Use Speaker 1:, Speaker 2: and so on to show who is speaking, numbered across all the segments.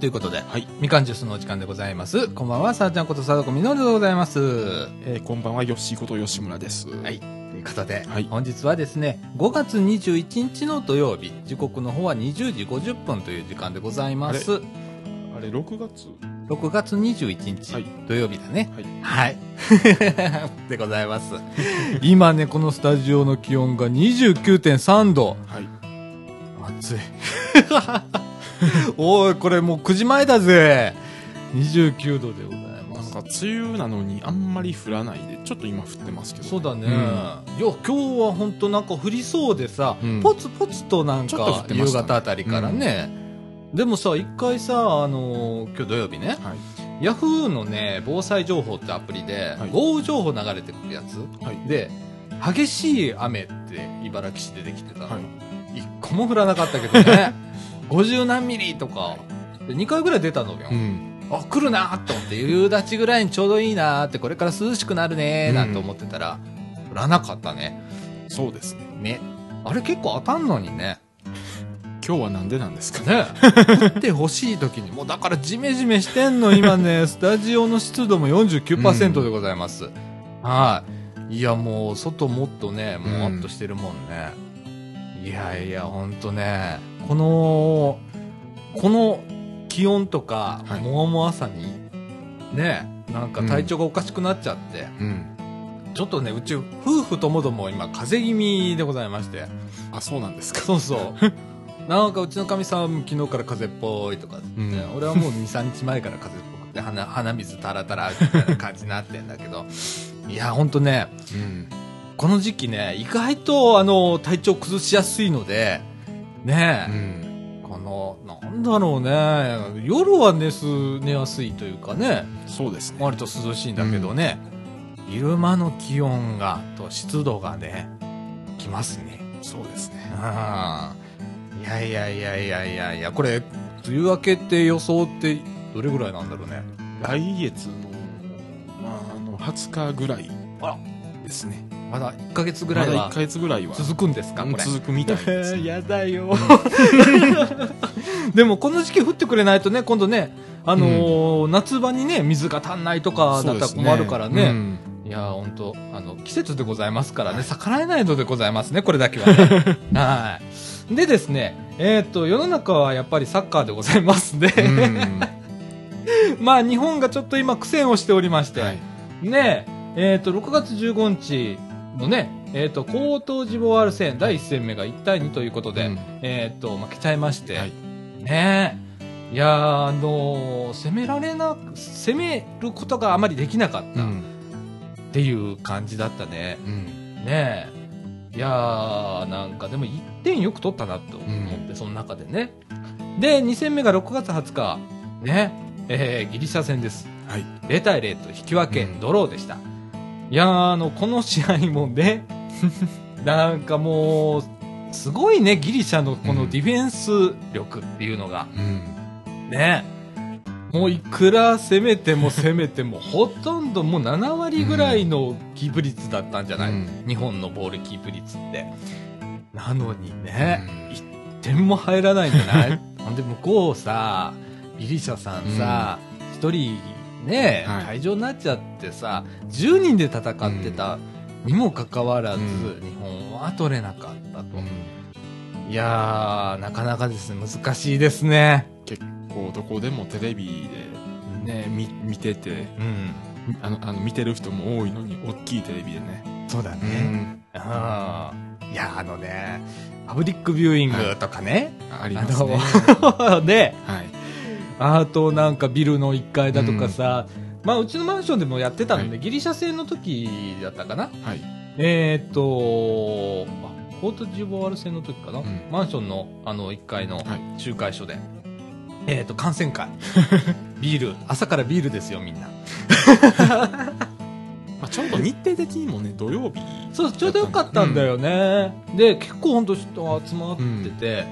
Speaker 1: ということで、
Speaker 2: はい。
Speaker 1: みかんジュースのお時間でございます。こんばんは、さあちゃんことさだこみのるでございます。
Speaker 2: えーこんばんは、よっしーこと吉村です。
Speaker 1: はい。ということで、
Speaker 2: はい
Speaker 1: 本日はですね、5月21日の土曜日、時刻の方は20時50分という時間でございます。
Speaker 2: あれ、6月
Speaker 1: 6月21日、
Speaker 2: はい
Speaker 1: 土曜日だね。
Speaker 2: はい。
Speaker 1: はい。でございます。今ね、このスタジオの気温が29.3度。
Speaker 2: はい。
Speaker 1: 暑い。おい、これもう9時前だぜ。29度でございます。
Speaker 2: なんか、梅雨なのにあんまり降らないで、ちょっと今降ってますけど。
Speaker 1: そうだね。
Speaker 2: ん
Speaker 1: いや、今日は本当なんか降りそうでさ、
Speaker 2: うん
Speaker 1: ポツポツとなんか
Speaker 2: ね
Speaker 1: 方あたりからね。でもさ、一回さ、あのー今日土曜日ね、
Speaker 2: はい。
Speaker 1: ヤフーのね、防災情報ってアプリで、
Speaker 2: はい
Speaker 1: 豪雨情報流れてくるやつ、
Speaker 2: はい。
Speaker 1: で、激しい雨って茨城市でできてたの。
Speaker 2: はい。
Speaker 1: 一個も降らなかったけどね。50何ミリとか、で2回ぐらい出たのよ。
Speaker 2: うん。
Speaker 1: あ、来るなーって思って、夕立ちぐらいにちょうどいいなーって、これから涼しくなるねーなんて思ってたら、降らなかったね。
Speaker 2: そうですね。
Speaker 1: ね。あれ結構当たんのにね。
Speaker 2: 今日はなんでなんですか？
Speaker 1: ね。降って欲しい時に、もうだからジメジメしてんの、今ね、スタジオの湿度も49%でございます。はい。いや、もう、外もっとね、もわっとしてるもんね。いやいや、ほんとね、この、この気温とか、
Speaker 2: はい
Speaker 1: もわもわさに、ね、なんか体調がおかしくなっちゃって、
Speaker 2: うん。
Speaker 1: ちょっとね、うち、夫婦ともども今、風邪気味でございまして。
Speaker 2: あ、そうなんですか？
Speaker 1: そうそう。なんかうちのかみさん昨日から風邪っぽいとかって、
Speaker 2: うん
Speaker 1: 俺はもう2、3日前から風邪っぽくて鼻鼻水タラタラみたいな感じになってんだけど。いや、ほんとね、
Speaker 2: うん。
Speaker 1: この時期ね、意外とあの、体調崩しやすいので、ね
Speaker 2: う
Speaker 1: え、
Speaker 2: ん。
Speaker 1: この、なんだろうね、夜は寝す、寝やすいというかね、
Speaker 2: そうですね。
Speaker 1: 割と涼しいんだけどね、昼間の気温が、と湿度がね、きますね。
Speaker 2: そうですね。
Speaker 1: ああ。いやいやいやいやいやいや、これ、梅雨明けって予想ってどれぐらいなんだろうね。
Speaker 2: 来月の、まあ、あの、20日ぐらい
Speaker 1: あら
Speaker 2: ですね。
Speaker 1: まだ1ヶ月ぐらい
Speaker 2: まだ
Speaker 1: は
Speaker 2: 1ヶ月ぐらいは
Speaker 1: 続くんですか、これ？
Speaker 2: 続くみたいです。
Speaker 1: やだよ。でもこの時期降ってくれないとね、今度ね、あのー夏場にね、水が足んないとかだったら困るからね。
Speaker 2: うん
Speaker 1: いや、本当あの、季節でございますからね、逆らえないのでございますね、これだけはね。はい。でですね、えっ、と、世の中はやっぱりサッカーでございますね。
Speaker 2: うん
Speaker 1: まあ、日本がちょっと今苦戦をしておりまして、
Speaker 2: はい。
Speaker 1: ねえ、えっ、と、6月15日のね、えっ、と、高等ジボワール戦第1戦目が1対2ということで、
Speaker 2: うん
Speaker 1: えっ、と、負けちゃいまして、
Speaker 2: はい
Speaker 1: ねえ、いやー、あのー攻められな、攻めることがあまりできなかったっ
Speaker 2: うん。
Speaker 1: ていう感じだったね。
Speaker 2: うん。
Speaker 1: ねえ。いやー、なんかでも1点よく取ったなと思って、その中でね。で、2戦目が6月20日、ね、えー、ギリシャ戦です。
Speaker 2: はい。
Speaker 1: 0対0と引き分け、
Speaker 2: うん
Speaker 1: ドローでした。いやー、あの、この試合もね、なんかもう、すごいね、ギリシャのこのディフェンス力っていうのが、
Speaker 2: うん。
Speaker 1: ね。もういくら攻めても攻めても、ほとんどもう7割ぐらいのキープ率だったんじゃない、
Speaker 2: うん。
Speaker 1: 日本のボールキープ率って。なのにね、一点も入らないんじゃない？ほんで向こうさ、ギリシャさんさ、一、人ね、
Speaker 2: はい
Speaker 1: 退場になっちゃってさ、10人で戦ってたにもかかわらず、
Speaker 2: うん
Speaker 1: 日本は取れなかったと。
Speaker 2: うん
Speaker 1: いやー、なかなかですね、難しいですね。
Speaker 2: 結構どこでもテレビでね、み見てて、
Speaker 1: うん。
Speaker 2: あの、あの見てる人も多いのに、大きいテレビでね。
Speaker 1: そうだ
Speaker 2: う
Speaker 1: ね。
Speaker 2: ん。
Speaker 1: あいや、あのね、パブリックビューイングとかね。
Speaker 2: ありますね。
Speaker 1: で、
Speaker 2: はい。
Speaker 1: あとなんかビルの1階だとかさ、まあうちのマンションでもやってたんで、
Speaker 2: は
Speaker 1: ギリシャ製の時だったかな。
Speaker 2: はい。
Speaker 1: えーっと、あコートジボワール製の時かな、
Speaker 2: ん
Speaker 1: マンションのあの1階の
Speaker 2: はい
Speaker 1: 集会所で。えーっと、観戦会。ビール。朝からビールですよ、みんな。
Speaker 2: まあ、ちょうど日程的にもね、土曜日。
Speaker 1: そう、ちょうどよかったんだよね。で、結構ほんと人集まってて、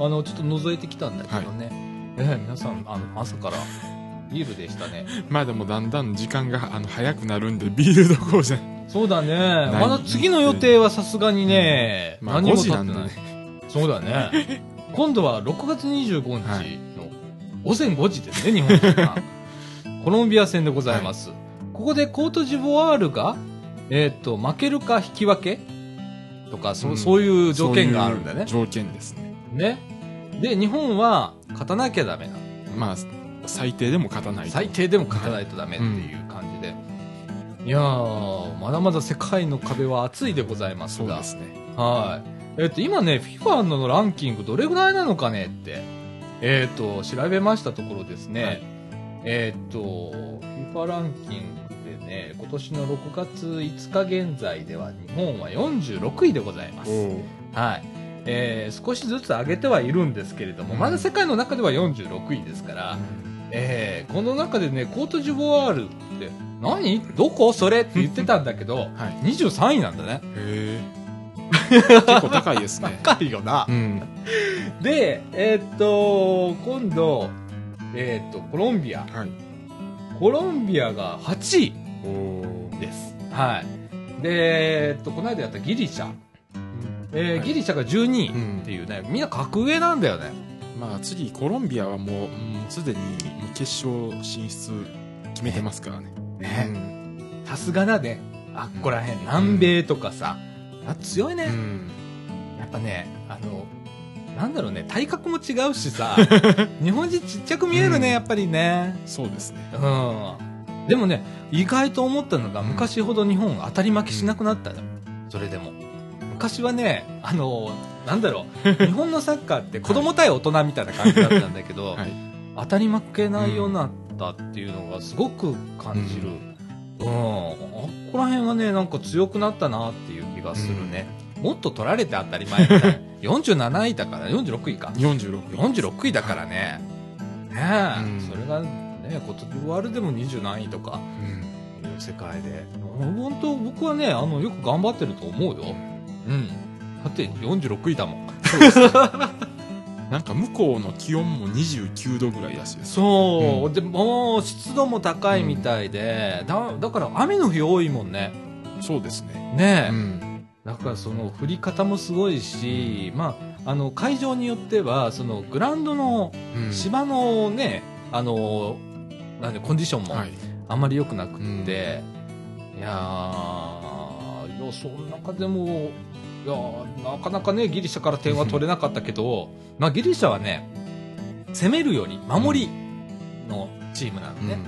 Speaker 1: あの、ちょっと覗いてきたんだけどね。えー皆さん、あの、朝からビールでしたね。
Speaker 2: まあでもだんだん時間があの早くなるんで、ビールどころじゃ。
Speaker 1: そうだね。
Speaker 2: い
Speaker 1: まだ次の予定はさすがにね、
Speaker 2: まあ5
Speaker 1: 何も立ってない。
Speaker 2: 時なんでね。
Speaker 1: そうだね。今度は6月25日の午前5時ですね、日本時間。コロンビア戦でございます。ここでコートジボワールが、えっ、と、負けるか引き分けとか、そ,、う
Speaker 2: うん
Speaker 1: そういう条件があるんだね。
Speaker 2: 条件ですね。
Speaker 1: ね。で、日本は勝たなきゃダメな。
Speaker 2: まあ、最低でも勝たないと。
Speaker 1: 最低でも勝たないとダメっていう感じで。いやー、まだまだ世界の壁は厚いでございますが
Speaker 2: そうで。すね。
Speaker 1: はい。えっ、と、今ね、FIFA のランキングどれぐらいなのかねって、えっ、と、調べましたところですね、
Speaker 2: はい
Speaker 1: えっ、と、FIFA ランキングでね、今年の6月5日現在では日本は46位でございます。はい。えー少しずつ上げてはいるんですけれども、
Speaker 2: うん
Speaker 1: まだ世界の中では46位ですから、えーこの中でね、コートジボワールって、何？どこ？それって言ってたんだけど、
Speaker 2: はい。
Speaker 1: 23位なんだね。
Speaker 2: へえ。結構高いですね。
Speaker 1: 高いよな
Speaker 2: う。ん。
Speaker 1: で、えーっと、今度、えーっと、コロンビア。
Speaker 2: はい。
Speaker 1: コロンビアが8
Speaker 2: お
Speaker 1: 位です。はい。で、えーっと、この間やったギリシャ。えー
Speaker 2: はい
Speaker 1: ギリシャが12
Speaker 2: うん
Speaker 1: 位っていうね、みんな格上なんだよね。
Speaker 2: まあ次、コロンビアはもう、もうすでに決勝進出決めてますからね。
Speaker 1: ねさすがだね。あっこらへん。南米とかさ。あ強いね。
Speaker 2: うん。うん
Speaker 1: やっぱね、あの、なんだろうね、体格も違うしさ、日本人ちっちゃく見えるね、
Speaker 2: うん
Speaker 1: やっぱりね。
Speaker 2: そうですね。
Speaker 1: うん。でもね、意外と思ったのが、昔ほど日本当たり負けしなくなったの。それでも。昔はね、あの、なんだろう、日本のサッカーって子供対大人みたいな感じだったんだけど、
Speaker 2: はい。
Speaker 1: 当たり負けないようになったっていうのがすごく感じる。うん。あっこら辺はね、なんか強くなったなっていう気がするね。もっと取られて当たり前みたいな。47位だから、46位か。
Speaker 2: 46位。
Speaker 1: 46位だからね。ねえ、
Speaker 2: うん
Speaker 1: それがね、今年終わるでも20何位とか
Speaker 2: うん。
Speaker 1: いう世界で。本当僕はね、あの、よく頑張ってると思うよ。うん。だって46位だもん。
Speaker 2: なんか向こうの気温も29度ぐらいらしいです。
Speaker 1: そう、
Speaker 2: うん
Speaker 1: でもう湿度も高いみたいで、だだから雨の日多いもんね。
Speaker 2: そうですね。
Speaker 1: ねえ、
Speaker 2: うん。
Speaker 1: だからその降り方もすごいし、まあ、あの会場によってはそのグラウンドの
Speaker 2: うん
Speaker 1: 芝のね、あのなんでコンディションも
Speaker 2: はい。
Speaker 1: あんまり良くなくって、いやーいやその中でもいやーなかなかねギリシャから点は取れなかったけどまあギリシャはね攻めるより守りのチームなのね、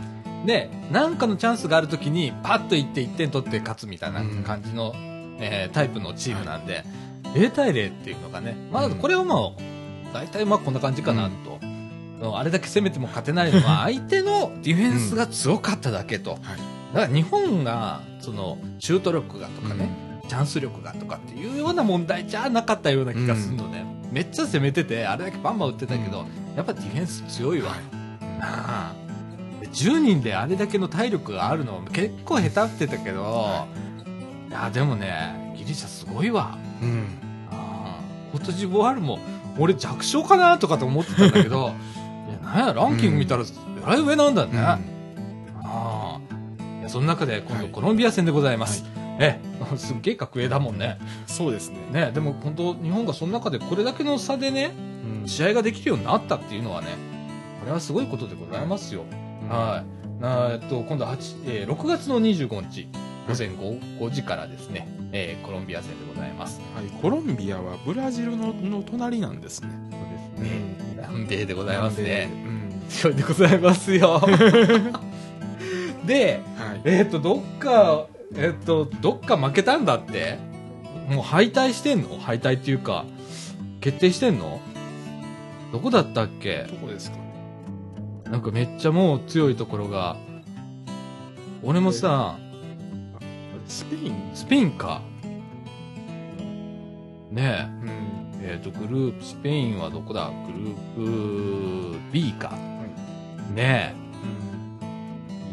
Speaker 1: で何かのチャンスがあるときにパッと行って1点取って勝つみたいな感じの、えータイプのチームなんで、0対0っていうのがね、まあ、
Speaker 2: うん。
Speaker 1: これはもう大体まあこんな感じかなと。あれだけ攻めても勝てないのは 相手のディフェンスが強かっただけと。
Speaker 2: はい。
Speaker 1: だから日本がそのシュート力がとかね、チャンス力がとかっていうような問題じゃなかったような気がするのね、めっちゃ攻めててあれだけバンバン打ってたけど、やっぱディフェンス強いわ、なあで10人であれだけの体力があるの結構下手ってたけど、い。やでもねギリシャすごいわ。
Speaker 2: うん。うん。
Speaker 1: ああ。コートジボワールも俺弱小かなとかと思ってたんだけど いややランキング見たらえらい上なんだね、ああ。いやその中で今度
Speaker 2: はい
Speaker 1: コロンビア戦でございます、ええ すっげえ格上だもんね。
Speaker 2: そうですね。
Speaker 1: ねでも本当日本がその中でこれだけの差でね
Speaker 2: うん。
Speaker 1: 試合ができるようになったっていうのはねこれはすごいことでございますよ、はい。なえっと今度は8、えー6月の25日午前 5, 5時からですね、えーコロンビア戦でございます。
Speaker 2: はい。コロンビアはブラジルのの隣なんですね。
Speaker 1: そうですね、南米でございますね。
Speaker 2: うん。
Speaker 1: 強いでございますよ。で
Speaker 2: はい。
Speaker 1: えっ、とどっかえっ、とどっか負けたんだって？もう敗退してんの？敗退っていうか決定してんの？どこだったっけ？
Speaker 2: どこですかね。
Speaker 1: なんかめっちゃもう強いところが。俺もさ
Speaker 2: スペイン？
Speaker 1: スペインか。ね
Speaker 2: うん。
Speaker 1: ええっ、とグループスペインはどこだ？グループ B か。ねえ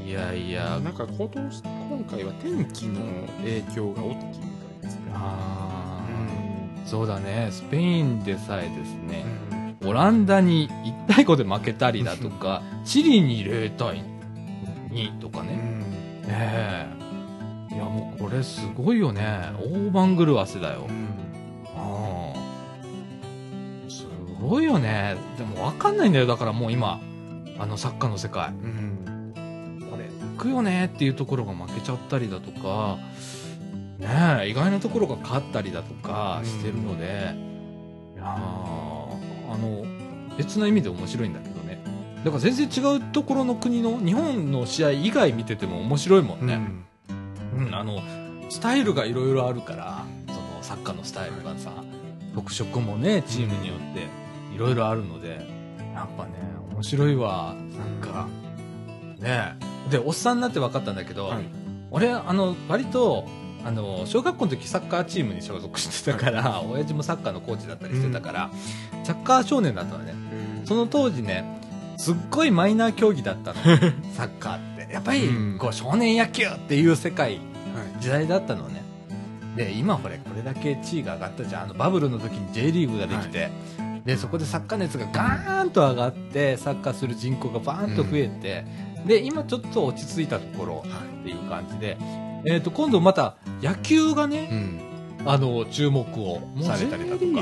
Speaker 1: いやいや。
Speaker 2: なんか今年、今回は天気の影響が大きいみたいですね。
Speaker 1: あ
Speaker 2: う
Speaker 1: ーそうだね。スペインでさえですね、
Speaker 2: ん。
Speaker 1: オランダに1対5で負けたりだとかチリに0対2とかね、ねえ。いやもうこれすごいよね。大番狂わせだよ。うん。すごいよね。でも分かんないんだよ。だからもう今あのサッカーの世界。
Speaker 2: うん。
Speaker 1: くよねっていうところが負けちゃったりだとか、ねえ、意外なところが勝ったりだとかしてるので、いやーあの、別な意味で面白いんだけどね。だから全然違うところの国の、日本の試合以外見てても面白いもんね。うん、あの、スタイルがいろいろあるから、そのサッカーのスタイルがさ、特色もね、チームによっていろいろあるので、やっぱね、面白いわ、サッカー。ねえで、おっさんになって分かったんだけど、
Speaker 2: はい。
Speaker 1: 俺、あの、割と、あの、小学校の時サッカーチームに所属してたから、親父もサッカーのコーチだったりしてたから、サッカー少年だったのね。その当時ね、すっごいマイナー競技だったの。サッカーって。やっぱり、
Speaker 2: うん
Speaker 1: こう、少年野球っていう世界、
Speaker 2: はい。
Speaker 1: 時代だったのね。で、今これ、これだけ地位が上がったじゃん。あの、バブルの時に J リーグができて、で、そこでサッカー熱がガーンと上がって、サッカーする人口がバーンと増えて、で、今ちょっと落ち着いたところっていう感じで、えっ、と、今度また野球がね、
Speaker 2: うん。
Speaker 1: あの、注目をされたりだとか。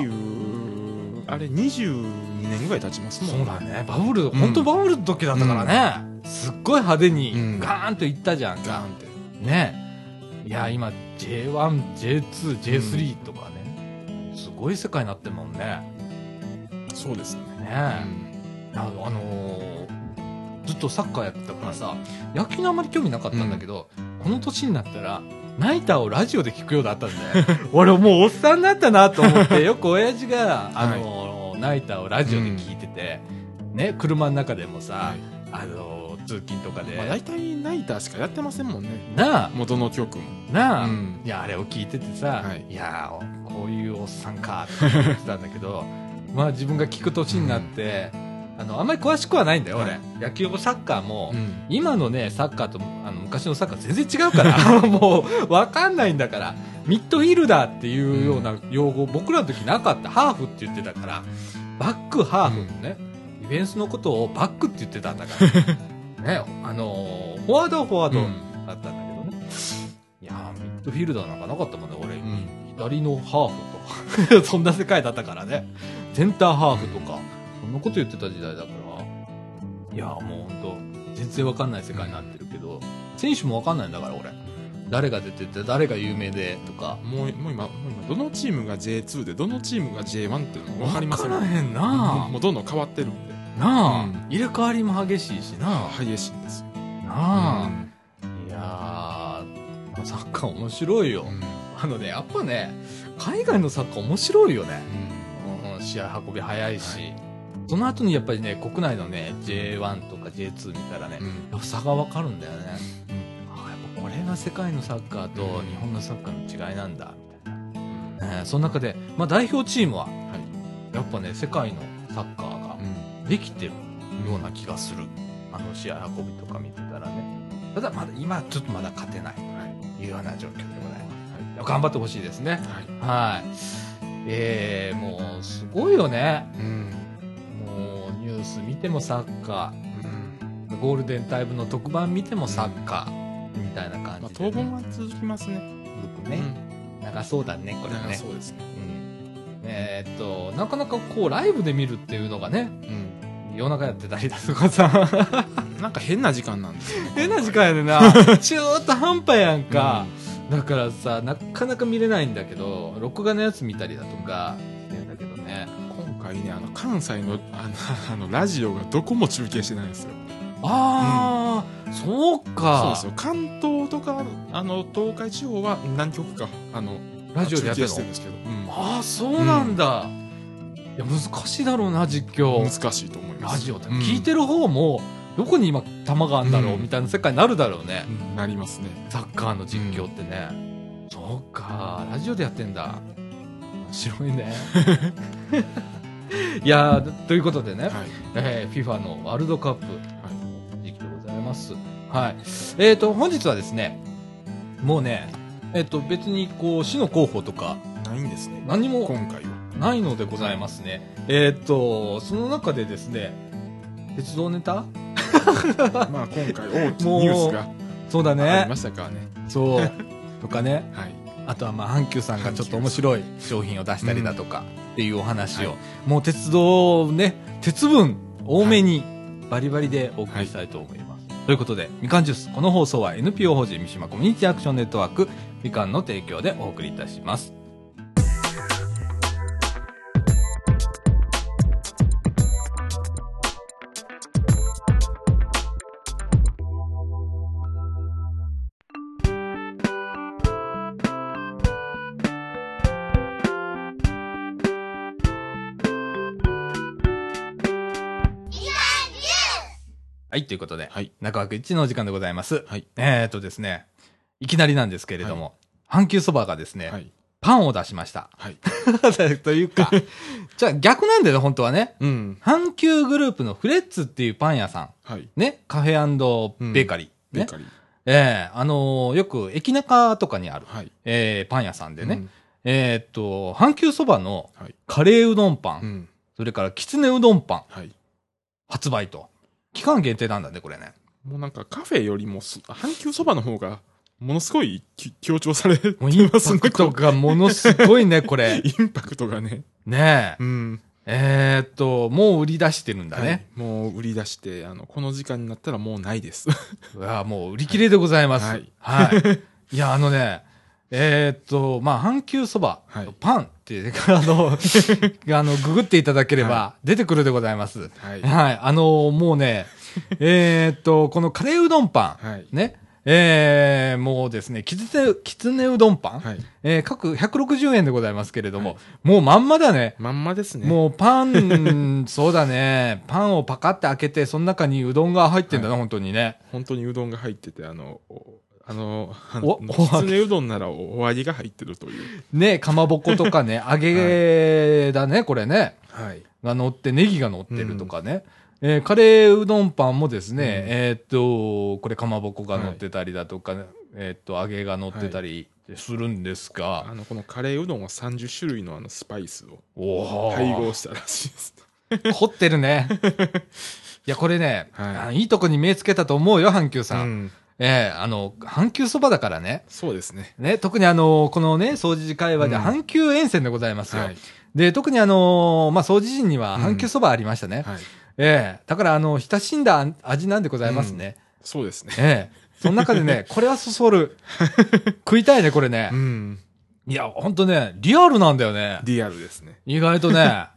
Speaker 2: あれ22年ぐらい経ちますもん
Speaker 1: そうだね。バブル、
Speaker 2: ん
Speaker 1: 本当バブルの時だったからね。すっごい派手に
Speaker 2: うん
Speaker 1: ガーンといったじゃん。
Speaker 2: ガーンって。
Speaker 1: ねいや、今 J1、J2、J3 とかね、すごい世界になってるもんね。
Speaker 2: そうですね。
Speaker 1: ねあのーずっとサッカーやってたからさ、野球にあんまり興味なかったんだけど、この年になったら、ナイターをラジオで聞くようになったんだよ。俺もうおっさんになったなと思って、よく親父が、あのーナイターをラジオで聞いてて、ね、車の中でもさ、
Speaker 2: はい。
Speaker 1: あのー通勤とかで、
Speaker 2: まあ、大体ナイターしかやってませんもんね。
Speaker 1: なあ、
Speaker 2: 元の曲も。
Speaker 1: なあ、
Speaker 2: うん。
Speaker 1: いや、あれを聞いててさ、
Speaker 2: はい。
Speaker 1: い、やー、こういうおっさんかって思ってたんだけど、まあ自分が聞く年になって、あの、あんまり詳しくはないんだよ、俺。
Speaker 2: はい
Speaker 1: 野球もサッカーも、
Speaker 2: ん。
Speaker 1: 今のね、サッカーとあの昔のサッカー全然違うから、もうわかんないんだから、ミッドフィルダーっていうような用語、僕らの時なかった。ハーフって言ってたから、バック、ハーフね、ディフェンスのことをバックって言ってたんだから。ね、あのーフォワードはフォワードだったんだけどね。いやー、ミッドフィルダーなんかなかったもんね、俺。
Speaker 2: うん。
Speaker 1: 左のハーフとか。そんな世界だったからね。センターハーフとか。そんなこと言ってた時代だから。いやー、もうほんと、全然わかんない世界になってるけど、選手もわかんないんだから、俺。誰が出てて、誰が有名で、とか。
Speaker 2: もう、もう今、もう今、どのチームが J2 で、どのチームが J1 っていうのも分かりません
Speaker 1: わからへんな
Speaker 2: もうどんどん変わってるんで。
Speaker 1: なあ、
Speaker 2: うん
Speaker 1: 入れ替わりも激しいしな
Speaker 2: 激しいんですよ。
Speaker 1: なあ、
Speaker 2: うん
Speaker 1: いやー、サッカー面白いよ。
Speaker 2: うん
Speaker 1: あのね、やっぱね、海外のサッカー面白いよね。うん、試合運び早いし、その後にやっぱりね、国内のね、J1 とか J2 見たらね、
Speaker 2: うん
Speaker 1: 差がわかるんだよね。あやっぱこれが世界のサッカーと
Speaker 2: うん
Speaker 1: 日本のサッカーの違いなんだ、みたいな。ねその中で、まあ代表チームは、やっぱね、世界のサッカーが
Speaker 2: うん
Speaker 1: できてるような気がする。あの試合運びとか見てたらね。ただまだ、今ちょっとまだ勝てないというような状況でございます。頑張ってほしいですね。
Speaker 2: はい。
Speaker 1: はい。えー、もう、すごいよね。
Speaker 2: うん。
Speaker 1: ュース見てもサッカ
Speaker 2: うん。
Speaker 1: ー、ゴールデンタイムの特番見てもサッカー、みたいな感
Speaker 2: まあ、
Speaker 1: じで、
Speaker 2: 当分は続きますね。
Speaker 1: 続くね、長そうだね、これ
Speaker 2: うん
Speaker 1: ね。
Speaker 2: そうですね。
Speaker 1: うん。えーっと、なかなかこう、ライブで見るっていうのがね、
Speaker 2: うん。
Speaker 1: 夜中やってたりだとかさ、
Speaker 2: なんか変な時間なんですよね。
Speaker 1: 変な時間やでな、中途半端やんか。だからさ、なかなか見れないんだけど、録画のやつ見たりだとかしてんだけどね。
Speaker 2: 今回ね、あの、関西の、あの、あのラジオがどこも中継してないんですよ。
Speaker 1: ああ、そうか。
Speaker 2: そうですよ。関東とか、あの、東海地方は何曲か、あの、
Speaker 1: ラジオでやってる
Speaker 2: んですけど、うん
Speaker 1: ああ、そうなんだ。いや、難しいだろうな、実況。
Speaker 2: 難しいと思います。
Speaker 1: ラジオって。
Speaker 2: うん
Speaker 1: 聞いてる方も、どこに今、球があるんだろう、
Speaker 2: うん
Speaker 1: みたいな世界になるだろうね。
Speaker 2: うんなりますね。
Speaker 1: サッカーの実況ってね。そうか、ラジオでやってんだ。面白いね。いやーということでね、
Speaker 2: はい。
Speaker 1: えー、FIFA のワールドカップ、
Speaker 2: は
Speaker 1: 時期でございます。はい。えっ、と、本日はですね、もうね、えっ、と、別にこう、市の候補とか、
Speaker 2: い。ないんですね。
Speaker 1: 何も
Speaker 2: 今回は。
Speaker 1: ないのでございますね。えっ、と、その中でですね、鉄道ネタ？
Speaker 2: まあ今回大きいニュースが
Speaker 1: そうだ
Speaker 2: あり
Speaker 1: ね
Speaker 2: ま。したからね。
Speaker 1: そう。とかね。
Speaker 2: はい。
Speaker 1: あとはまあ、阪急さんがちょっと面白い商品を出したりだとかっていうお話を、もう鉄道をね、鉄分多めにバリバリでお送りしたいと思います。ということで、みかんジュース、この放送は NPO 法人三島コミュニティアクションネットワーク、みかんの提供でお送りいたします。はい、ということで、
Speaker 2: はい。
Speaker 1: 中枠一のお時間でございます。
Speaker 2: はい。
Speaker 1: えーっとですね、いきなりなんですけれども、阪急そばがですね、
Speaker 2: はい。
Speaker 1: パンを出しました。
Speaker 2: はい。
Speaker 1: というか、じゃあ逆なんだよね、本当はね。
Speaker 2: うん。
Speaker 1: 阪急グループのフレッツっていうパン屋さん。
Speaker 2: はい。
Speaker 1: ね、カフェベーカリー。ね。
Speaker 2: ベーカリー。
Speaker 1: ええあのーよく駅中とかにある、
Speaker 2: はい。
Speaker 1: えーパン屋さんでね。
Speaker 2: うん
Speaker 1: えーっと、阪急そばの
Speaker 2: はい。
Speaker 1: カレーうどんパン、
Speaker 2: うん。
Speaker 1: それからきつねうどんパン
Speaker 2: はい。
Speaker 1: 発売と。期間限定なんだね、これね。
Speaker 2: もうなんかカフェよりもす、阪急そばの方が、ものすごいき強調されて
Speaker 1: もうインパ
Speaker 2: ますね。
Speaker 1: クト
Speaker 2: こ
Speaker 1: がものすごいね、これ
Speaker 2: う。インパクトがね。
Speaker 1: ねえ。
Speaker 2: うん。
Speaker 1: えーっと、もう売り出してるんだ
Speaker 2: はい
Speaker 1: ね。
Speaker 2: もう売り出して、あの、この時間になったらもうないです。
Speaker 1: うわもう売り切れでございます。
Speaker 2: はい。
Speaker 1: はい。いや、あのね、えーっと、まあ、阪急そば、
Speaker 2: はい
Speaker 1: パン あの、あの、ググっていただければ
Speaker 2: は
Speaker 1: 出てくるでございます。
Speaker 2: はい。
Speaker 1: はい。あの、もうね、えーっと、このカレーうどんパン、
Speaker 2: はい。
Speaker 1: ね、えー、もうですね、きつね、きつねうどんパン、
Speaker 2: はい。
Speaker 1: えー各160円でございますけれども、もうまんまだね。
Speaker 2: まんまですね。
Speaker 1: もうパン、そうだね。パンをパカって開けて、その中にうどんが入ってんだな、本当にね。
Speaker 2: 本当にうどんが入ってて、あの、おあの、あ
Speaker 1: お
Speaker 2: のきつねうどんならおお揚げが入ってるという。
Speaker 1: ね、かまぼことかね、揚げだね、これね。
Speaker 2: はい。
Speaker 1: が乗って、ネギが乗ってるとかね。えーカレーうどんパンもですね、
Speaker 2: うん
Speaker 1: えーっと、これかまぼこが乗ってたりだとか、えーっと、揚げが乗ってたりするんですが、
Speaker 2: あの、このカレーうどんは30種類のあのスパイスを配合したらしいです。
Speaker 1: 凝ってるね。いや、これね、
Speaker 2: はい
Speaker 1: いいとこに目つけたと思うよ、阪急さん。
Speaker 2: うん。
Speaker 1: ええあの、阪急そばだからね。
Speaker 2: そうですね。
Speaker 1: ね、特にあの、このね、掃除時会話で
Speaker 2: うん
Speaker 1: 阪急沿線でございますよ。
Speaker 2: はい。
Speaker 1: で、特にあの、まあ、掃除時には
Speaker 2: うん
Speaker 1: 阪急そばありましたね。
Speaker 2: はい。
Speaker 1: ええだからあの、親しんだ味なんでございますね。
Speaker 2: そうですね。
Speaker 1: ええその中でね、これはそそる。食いたいね、これね
Speaker 2: う。ん。
Speaker 1: いや、ほんとね、リアルなんだよね。
Speaker 2: リアルですね。
Speaker 1: 意外とね。あ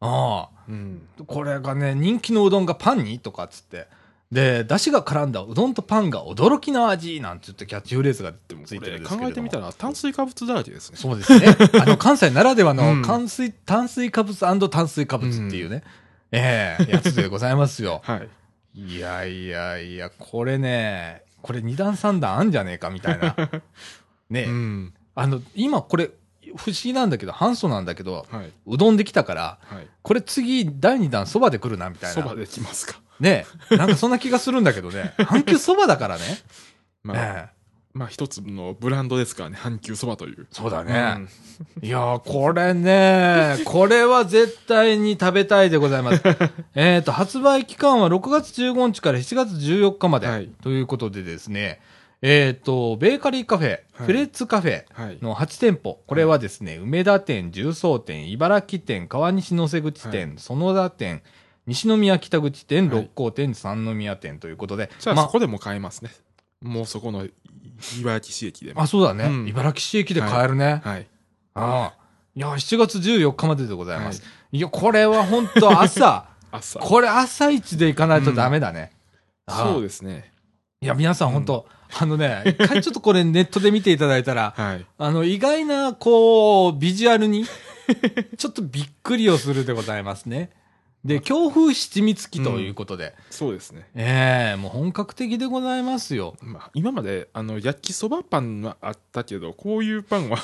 Speaker 1: あ。
Speaker 2: うん。
Speaker 1: これがね、人気のうどんがパンにとかっつって。で、出汁が絡んだうどんとパンが驚きの味なんて言ってキャッチフレーズがついてるんです
Speaker 2: 考えてみたら炭水化物だらけですね。
Speaker 1: そうですね。あの、関西ならではの
Speaker 2: うん
Speaker 1: 炭水、炭水化物炭水化物っていうね、ええやつでございますよ。
Speaker 2: はい。
Speaker 1: いやいやいや、これね、これ二段三段あんじゃねえかみたいな。ね、
Speaker 2: うん。
Speaker 1: あの、今これ、不思議なんだけど、反素なんだけど、
Speaker 2: はい。
Speaker 1: うどんできたから、
Speaker 2: はい。
Speaker 1: これ次、第二弾そばで来るな、みたいな。
Speaker 2: そばできますか。
Speaker 1: ねなんかそんな気がするんだけどね。阪急そばだからね。
Speaker 2: まあ、
Speaker 1: ええ
Speaker 2: まあ一つのブランドですからね、阪急そばという。
Speaker 1: そうだね。いやー、これね、これは絶対に食べたいでございます。えっと、発売期間は6月15日から7月14日まで。
Speaker 2: はい
Speaker 1: ということでですね、えっ、と、ベーカリーカフェ、フレッツカフェ
Speaker 2: はい。
Speaker 1: の8店舗。これはですね、梅田店、重曹店、茨城店、川西野瀬口店、園田店、西宮北口店、
Speaker 2: はい
Speaker 1: 六甲店、三宮店ということで。
Speaker 2: じゃあ
Speaker 1: ま
Speaker 2: そこでも買えますね。もうそこの茨城市駅でも。
Speaker 1: あ、そうだね、
Speaker 2: うん
Speaker 1: 茨城市駅で買えるね。
Speaker 2: はい。
Speaker 1: ああ。いや、7月14日まででございます。い、や、これは本当朝、
Speaker 2: 朝。
Speaker 1: これ朝一で行かないとダメだね。
Speaker 2: そうですね。
Speaker 1: いや、皆さん本当、あのね、一回ちょっとこれネットで見ていただいたら、
Speaker 2: はい。
Speaker 1: あの、意外な、こう、ビジュアルに、ちょっとびっくりをするでございますね。で、強風七味付きということで、
Speaker 2: そうですね。
Speaker 1: ええもう本格的でございますよ。
Speaker 2: まあ、今まで、あの、焼きそばパンはあったけど、こういうパンは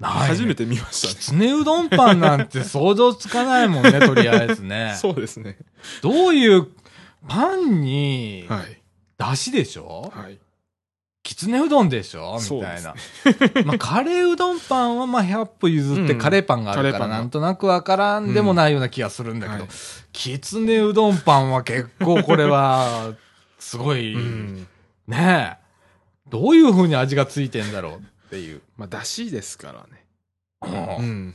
Speaker 1: ないね
Speaker 2: 初めて見ましたね。
Speaker 1: きつねうどんパンなんて想像つかないもんね、とりあえずね。
Speaker 2: そうですね。
Speaker 1: どういう、パンに、
Speaker 2: はい。
Speaker 1: だしでしょ？
Speaker 2: はい。
Speaker 1: きつねうどんでしょ？みたいな。まあ、カレーうどんパンは、まあ、100歩譲って
Speaker 2: うん
Speaker 1: カレーパンがあるから、なんとなくわからんでもないような気がするんだけど、
Speaker 2: はい
Speaker 1: きつねうどんパンは結構これは、すごい、
Speaker 2: うん。
Speaker 1: ねえ。どういう風に味がついてんだろうっていう。
Speaker 2: まあ、だしですからね。
Speaker 1: うん
Speaker 2: うん。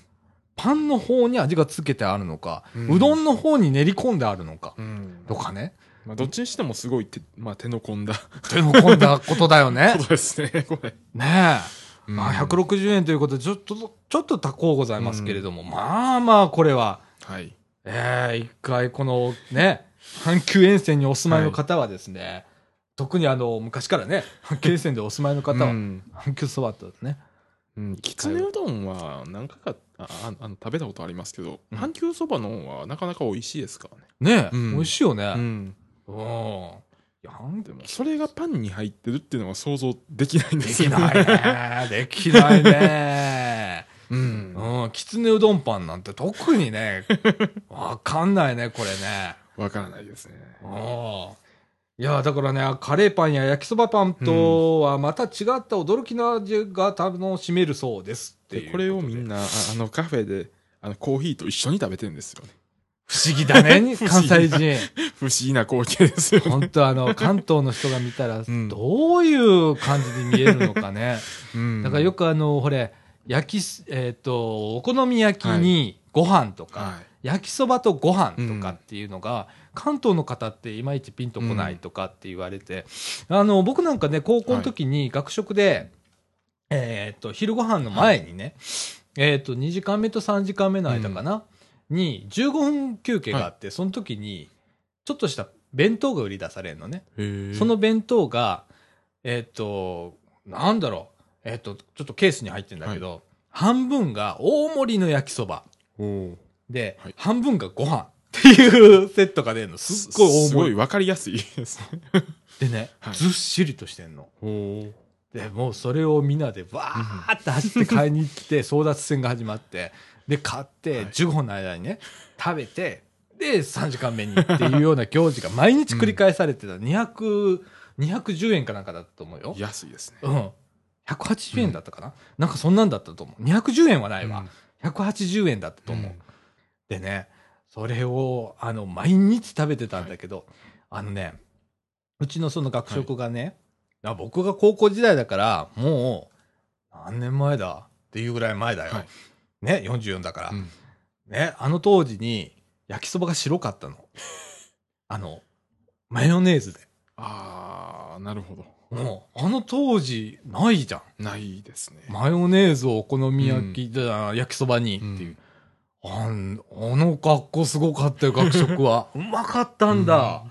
Speaker 1: パンの方に味がつけてあるのか、
Speaker 2: う
Speaker 1: うんどんの方に練り込んであるのか、
Speaker 2: うん
Speaker 1: とかね。
Speaker 2: まあ、どっちにしてもすごい手,、まあ、手の込んだ
Speaker 1: 手の込んだことだよね
Speaker 2: こ。とですね、これ。
Speaker 1: ねえ。まあ、
Speaker 2: うん
Speaker 1: 160円ということで、ちょっと、ちょっと高うございますけれども、まあまあ、これは、
Speaker 2: はい。
Speaker 1: ええ一回このね、阪急沿線にお住まいの方はですね、特にあの、昔からね、阪急沿線でお住まいの方は、
Speaker 2: うん
Speaker 1: 阪急そばとね、
Speaker 2: うん、きつねうどんは何回かあああの食べたことありますけど、
Speaker 1: うん
Speaker 2: 阪急そばの方はなかなか美味しいですからね。
Speaker 1: ねえ、
Speaker 2: うん
Speaker 1: 美味しいよね。
Speaker 2: ん。
Speaker 1: うん。いや、なん
Speaker 2: でも、それがパンに入ってるっていうのは想像できないんで
Speaker 1: ですき
Speaker 2: よね。
Speaker 1: ないね。できないね。
Speaker 2: うん。
Speaker 1: うん、きつねうどんパンなんて特にね、わかんないね、これね。
Speaker 2: わからないですね。
Speaker 1: うんいや、だからね、カレーパンや焼きそばパンとはまた違った驚きの味が楽しめるそうですっていう
Speaker 2: でこれをみん
Speaker 1: な。
Speaker 2: な、ああのカフェで、あのコーヒーと一緒に食べてるんですよね。
Speaker 1: 不思議だね、関
Speaker 2: 議
Speaker 1: 西人。
Speaker 2: 不思議な光景ですよね。
Speaker 1: 本当あの、関東の人が見たら、
Speaker 2: ん
Speaker 1: どういう感じに見えるのかね。
Speaker 2: うん
Speaker 1: だからよくあの、ほれ、焼きす、えっ、と、お好み焼きにご飯とか、
Speaker 2: はい。
Speaker 1: 焼きそばとご飯とかっていうのが、関東の方っていまいちピンとこないとかって言われて、あの、僕なんかね、高校の時に学食で、えっと、昼ご飯の前にね、えっと、2時間目と3時間目の間かな、に15分休憩があって、その時に、ちょっとした弁当が売り出されるのね。その弁当が、えっ、と、なんだろう、えっ、と、ちょっとケースに入ってるんだけど、半分が大盛りの焼きそば。で、
Speaker 2: はい
Speaker 1: 半分がご飯っていうセットが出るの。すっごい大
Speaker 2: すご
Speaker 1: 盛り。
Speaker 2: いわかりやすいですね。
Speaker 1: でね、
Speaker 2: はい
Speaker 1: ずっしりとしてんの。で、もうそれをみんなでわーって走って買いに行って、争奪戦が始まって、で、買って、
Speaker 2: はい
Speaker 1: 15分の間にね、食べて、で、3時間目にっていうような行事が毎日繰り返されてた。200、210円かなんかだったと思うよ。
Speaker 2: 安いですね。
Speaker 1: うん。180円だったかな、なんかそんなんだったと思う。210円はないわ。180円だったと思う。でね、それを、あの、毎日食べてたんだけど、あのね、うちのその学食がね、あ僕が高校時代だから、もう、何年前だ？っていうぐらい前だよ。
Speaker 2: はい
Speaker 1: ね、44だから、
Speaker 2: うん
Speaker 1: ね、あの当時に、焼きそばが白かったの。あの、マヨネーズで。
Speaker 2: ああ、なるほど。
Speaker 1: もう、あの当時、ないじゃん。
Speaker 2: ないですね。
Speaker 1: マヨネーズをお好み焼き、じゃあ焼きそばにっていう。あんあの格好すごかったよ、学食は。うまかったんだ。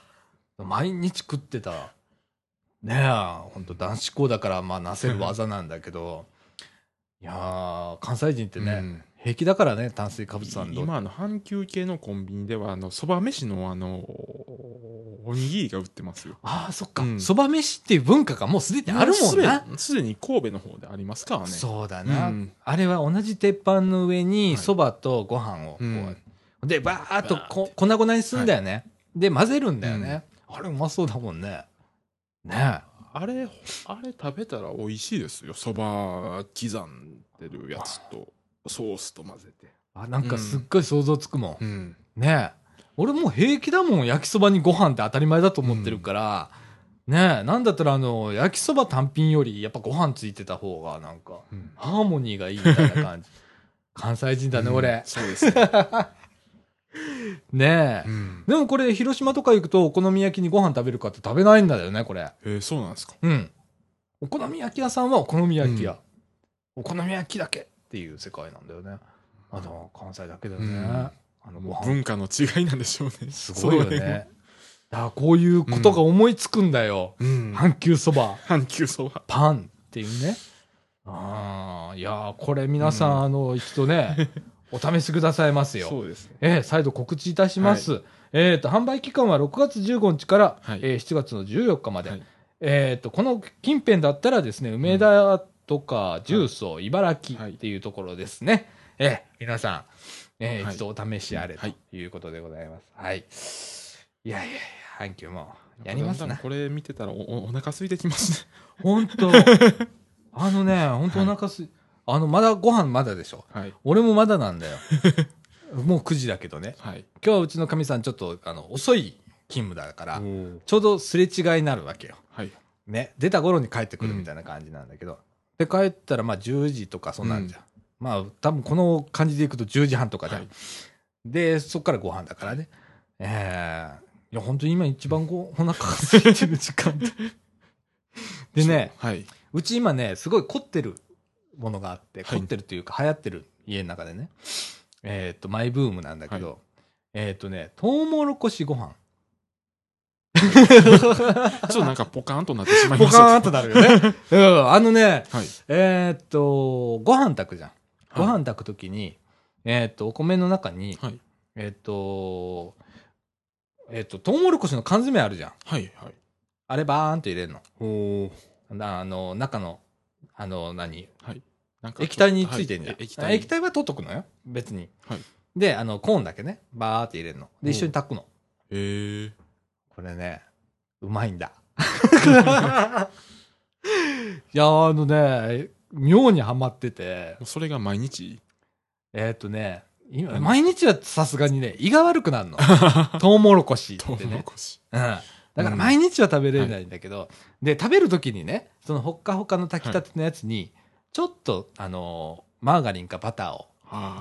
Speaker 1: 毎日食ってた。ねえ、ほんと男子校だから、まあ、なせる技なんだけど。いやー、関西人ってね、
Speaker 2: うん
Speaker 1: 平気だからね、炭水化物さん
Speaker 2: 今、あの、阪急系のコンビニでは、あの、そば飯の、あの、おにぎりが売ってますよ。
Speaker 1: ああ、そっか
Speaker 2: う。ん
Speaker 1: そば、飯っていう文化がもうすでにあるもんな。
Speaker 2: すですでに神戸の方でありますからね。
Speaker 1: そうだな、
Speaker 2: うん
Speaker 1: あれは同じ鉄板の上に
Speaker 2: はい
Speaker 1: そばとご飯をこう、
Speaker 2: うん
Speaker 1: で、バーっとこ粉々にするんだよね。で、混ぜるんだよね。あれうまそうだもんね。ね
Speaker 2: あれ、あれ食べたら美味しいですよ。そば刻んでるやつと、ソースと混ぜて。
Speaker 1: あ、なんかすっごい想像つくもん。
Speaker 2: うん。
Speaker 1: ね俺もう平気だもん。焼きそばにご飯って当たり前だと思ってるから。ねえ、なんだったらあの、焼きそば単品よりやっぱご飯ついてた方がなんか、
Speaker 2: うん
Speaker 1: ハーモニーがいいみたいな感じ。関西人だね、俺。
Speaker 2: そうですね。
Speaker 1: ねえ。
Speaker 2: うん。
Speaker 1: でもこれ、広島とか行くと、お好み焼きにご飯食べるかって食べないんだよね、これ。
Speaker 2: えーそうなんですか。
Speaker 1: うん。お好み焼き屋さんはお好み焼き屋。お好み焼きだけっていう世界なんだよね。あと、関西だけだよね。
Speaker 2: うん
Speaker 1: あの。
Speaker 2: 文化の違いなんでしょうね。
Speaker 1: すごいよね。だこういうことが思いつくんだよ。
Speaker 2: うん。
Speaker 1: 阪急そば、
Speaker 2: 阪急そば。
Speaker 1: パンっていうね。ああ、いやーこれ皆さん、
Speaker 2: うん
Speaker 1: あの、一度ね、お試しくださいますよ。
Speaker 2: そうですね。
Speaker 1: えー再度告知いたします。えっ、と、販売期間は6月15日から、
Speaker 2: はい
Speaker 1: えー7月の14日まで。
Speaker 2: はい
Speaker 1: えっ、と、この近辺だったらですね、梅田とか重曹、茨城
Speaker 2: はい
Speaker 1: っていうところですね。えー皆さん、えー
Speaker 2: はい
Speaker 1: 一度お試しあれと
Speaker 2: はい
Speaker 1: いうことでございます。はい。いやいやいや、阪急もやりますな。
Speaker 2: これ見てたらお おお腹空いてきますね。
Speaker 1: 本当あのね、本当お腹すい、あの、まだご飯まだでしょ。
Speaker 2: はい。
Speaker 1: 俺もまだなんだよ。もう9時だけどね。
Speaker 2: はい。
Speaker 1: 今日はうちのかみさんちょっとあの遅い勤務だからちょうどすれ違いになるわけよ。
Speaker 2: はい。
Speaker 1: ね。出た頃に帰ってくるみたいな感じなんだけど。で帰ったらまあ10時とかそんなんじゃん。まあ、多分この感じでいくと10時半とかじゃん。
Speaker 2: はい
Speaker 1: で、そっからご飯だからね。ええいや、本当に今一番ご、お腹が空いてる時間で。でね、
Speaker 2: はい。
Speaker 1: うち今ね、すごい凝ってるものがあって、
Speaker 2: はい
Speaker 1: 凝ってるというか流行ってる家の中でね。えっ、と、マイブームなんだけど、えっ、とね、トウモロコシご飯。
Speaker 2: ちょっとなんかポカーンとなってしまい
Speaker 1: ポ
Speaker 2: ました。
Speaker 1: カーンとなるよね。うん、あのね、
Speaker 2: はい。
Speaker 1: えっ、と、ご飯炊くじゃん。ご
Speaker 2: はい
Speaker 1: 飯炊くときに、えっ、と、お米の中に、
Speaker 2: はい。
Speaker 1: えっ、と、えっ、と、トウモロコシの缶詰あるじゃん。
Speaker 2: はい。はい。
Speaker 1: あれバーンと入れるの。
Speaker 2: お
Speaker 1: なあの、中の、あの、何？
Speaker 2: なんか
Speaker 1: 液体についてんじゃん。
Speaker 2: はい液体。
Speaker 1: 液体は取っとくのよ。別に。
Speaker 2: はい
Speaker 1: で、あの、コーンだけね、バーって入れるの。で、
Speaker 2: お
Speaker 1: 一緒に炊くの。
Speaker 2: へえ。
Speaker 1: これね、うまいんだ。いや、あのね、妙にハマってて、
Speaker 2: それが毎日？
Speaker 1: えーっとね、今、
Speaker 2: うん
Speaker 1: 毎日はさすがにね、胃が悪くなるの。トウモロコシ
Speaker 2: トウ
Speaker 1: ってね。
Speaker 2: モロコシ。
Speaker 1: うん。だから毎日は食べれないんだけど、で、食べるときにね、そのほっかほかの炊きたてのやつに、ちょっと、あのー、マーガリンかバターを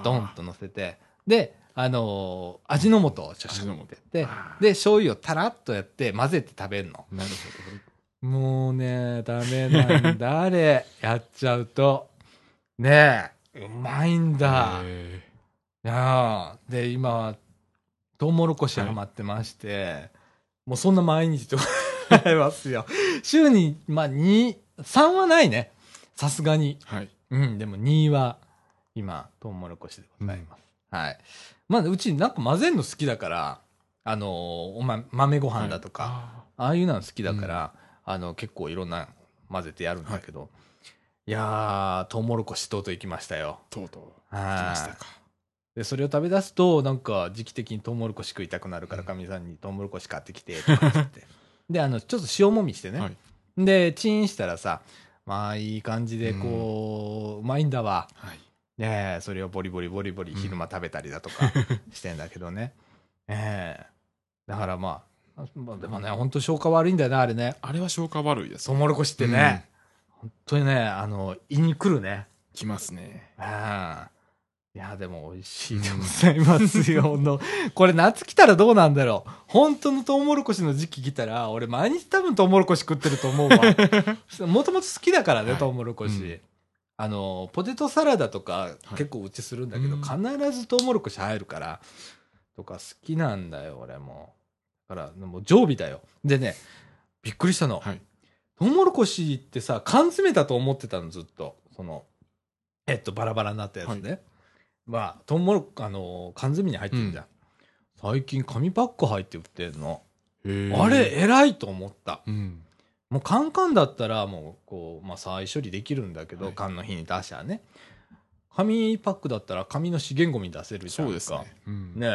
Speaker 1: ドンと乗せて、で、あのー味の素をちょっとやって、で、醤油をたらっとやって混ぜて食べるの。
Speaker 2: なるほ
Speaker 1: もうね、ダメなんだ、あれ。やっちゃうと。ねえ、うまいん
Speaker 2: ど。
Speaker 1: だ。
Speaker 2: へ
Speaker 1: いやーで、今、トウモロコシハマってまして、もうそんな毎日と思い ますよ。週に、まあ、2、3はないね。さすがに。
Speaker 2: ーはい。
Speaker 1: うん、でも2は、今、トウモロコシでございます。はい。まあ、うちなんか混ぜるの好きだから、あのーおま、豆ご飯だとか、
Speaker 2: か。
Speaker 1: ああいうの好きだから、あの、結構いろんな混ぜてやるんだけど、い、やー、トウモロコシとうとう行きましたよ。
Speaker 2: とうとう。来
Speaker 1: はい
Speaker 2: ましたか。
Speaker 1: で、それを食べ出すと、なんか時期的にトウモロコシ食いたくなるから、かみさんにトウモロコシ買ってきて、とか言って。で、あの、ちょっと塩もみしてね。
Speaker 2: はい。
Speaker 1: で、チンしたらさ、まあいい感じでこう、うまいんだわ。
Speaker 2: はい。
Speaker 1: ねえ、それをボリボリボリボリ昼間食べたりだとか してんだけどね。ええだからまあ、まあでもね、ほんと消化悪いんだよね、あれね。
Speaker 2: あれは消化悪いです
Speaker 1: トウ。モロコシってね、本当にね、あの、胃に来るね。
Speaker 2: きますね。
Speaker 1: うん。いや、でも美味しいでございますよ。のこれ夏来たらどうなんだろう。本当のトウモロコシの時期来たら、俺毎日多分トウモロコシ食ってると思うわ。もともと好きだからね、
Speaker 2: はい
Speaker 1: トウモロコシ。
Speaker 2: うん
Speaker 1: あの、ポテトサラダとか
Speaker 2: い
Speaker 1: 結構うちするんだけど、
Speaker 2: うん
Speaker 1: 必ずトウモロコシ入るから、とか好きなんだよ、俺も。だから、もう常備だよ。でね、びっくりしたの。
Speaker 2: はい。
Speaker 1: トウモロコシってさ、缶詰だと思ってたの、ずっと。その、えっと、バラバラになったやつね。まあ、トウモロコ、あの、缶詰に入ってるじゃん。最近、紙パック入って売ってるの。あれ、偉いと思った。
Speaker 2: うん。
Speaker 1: もうカンカンだったら、もう、こう、まあ、再処理できるんだけど、
Speaker 2: はい
Speaker 1: 缶の日に出しゃね。紙パックだったら、紙の資源ゴミ出せるじゃんか。
Speaker 2: そうですね。うん。
Speaker 1: ね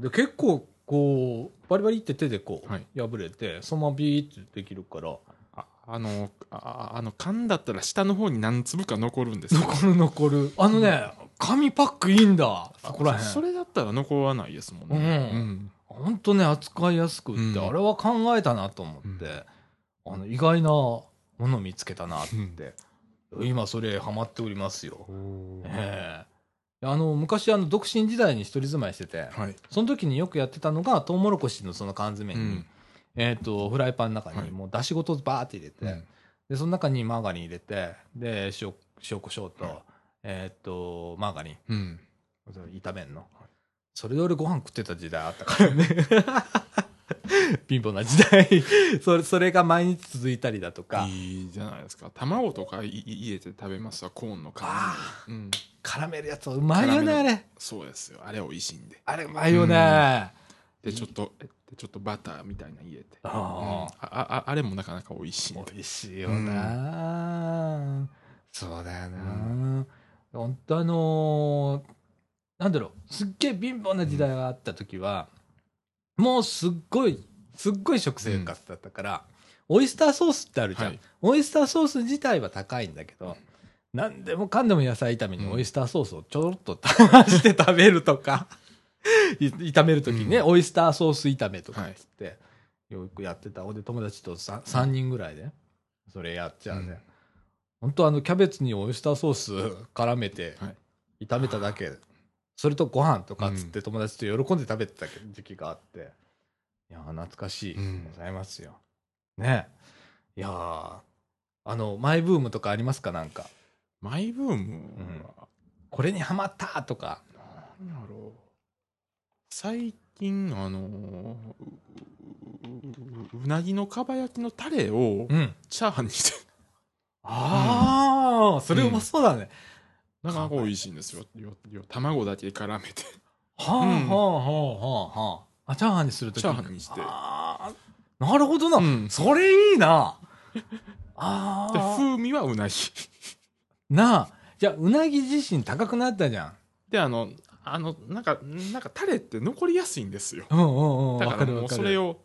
Speaker 1: えで、結構、こう、バリバリって手でこう、
Speaker 2: はい
Speaker 1: 破れて、そのままビーってできるから、
Speaker 2: ああの、ああの、缶だったら下の方に何粒か残るんですよ
Speaker 1: 残る残る。あのね、紙パックいいんだ。そこらへん。
Speaker 2: そそれだったら残らないですもんね。
Speaker 1: うんほんとね、扱いやすくって、
Speaker 2: うん
Speaker 1: あれは考えたなと思って、あの、意外なもの見つけたなって。今それハマっておりますよ。
Speaker 2: うん
Speaker 1: ええあの、昔あの、独身時代に一人住まいしてて、
Speaker 2: はい。
Speaker 1: その時によくやってたのが、トウモロコシのその缶詰に、
Speaker 2: うん
Speaker 1: えっ、と、フライパンの中
Speaker 2: はい
Speaker 1: にもうだしごとバーって入れて、
Speaker 2: うん
Speaker 1: で、その中にマーガリン入れて、で、塩、塩コショウと、
Speaker 2: はい
Speaker 1: えっ、と、マーガリン、
Speaker 2: うん。
Speaker 1: 炒めんの。それで俺ご飯食ってた時代あったからね。貧乏な時代。それ、それが毎日続いたりだとか、
Speaker 2: いいじゃないですか。卵とかいい入れて食べますわ、コーンの代わりに。うん。
Speaker 1: 絡めるやつうまいよね、あれ。
Speaker 2: そうですよ。あれ美味しいんで。
Speaker 1: あれうまいよね。
Speaker 2: で、ちょっと、ちょっとバターみたいなの入れて。
Speaker 1: あ
Speaker 2: うんあああれもなかなか美味しいんで。
Speaker 1: 美味しいよな、そうだよな、本当あのーなんだろう、すっげえ貧乏な時代があった時は、もうすっごい、すっごい食生活だったから、オイスターソースってあるじゃん。
Speaker 2: はい
Speaker 1: オイスターソース自体は高いんだけど、何でもかんでも野菜炒めに
Speaker 2: うん
Speaker 1: オイスターソースをちょろっと足して食べるとか、い炒める時にね、
Speaker 2: うん
Speaker 1: オイスターソース炒めとか
Speaker 2: はい
Speaker 1: っつって、よくやってた。俺友達と 3, 三人ぐらいで、それやっちゃうね。
Speaker 2: うん
Speaker 1: 本当あの、キャベツにオイスターソース絡めて
Speaker 2: はい
Speaker 1: 炒めただけ。それとご飯とかっつって友達と喜んで食べてた時期があって。いやー、懐かしい。
Speaker 2: うん
Speaker 1: ございますよ。ねいやーあの、マイブームとかありますかなんか？
Speaker 2: マイブーム？は、
Speaker 1: これにハマったとか。
Speaker 2: なんだろう。最近、あのーうううなぎのかば焼きのタレを
Speaker 1: うん。
Speaker 2: チャーハンにして、
Speaker 1: ああ、それうまそうだね。
Speaker 2: なかなか美味しいんですよ。よよ卵だけ絡めて。
Speaker 1: はあ、
Speaker 2: うん
Speaker 1: はあ、はあ、はあ。あ、チャーハンにするとき
Speaker 2: チャーハンにして
Speaker 1: ああ、なるほどな。
Speaker 2: うん
Speaker 1: それいいな。
Speaker 2: で
Speaker 1: ああ。
Speaker 2: 風味はうなぎ。
Speaker 1: なあ。じゃあ、うなぎ自身高くなったじゃん。
Speaker 2: で、あの、あの、なんか、なんかタレって残りやすいんですよ。
Speaker 1: うんうんうん。
Speaker 2: だからもう。それを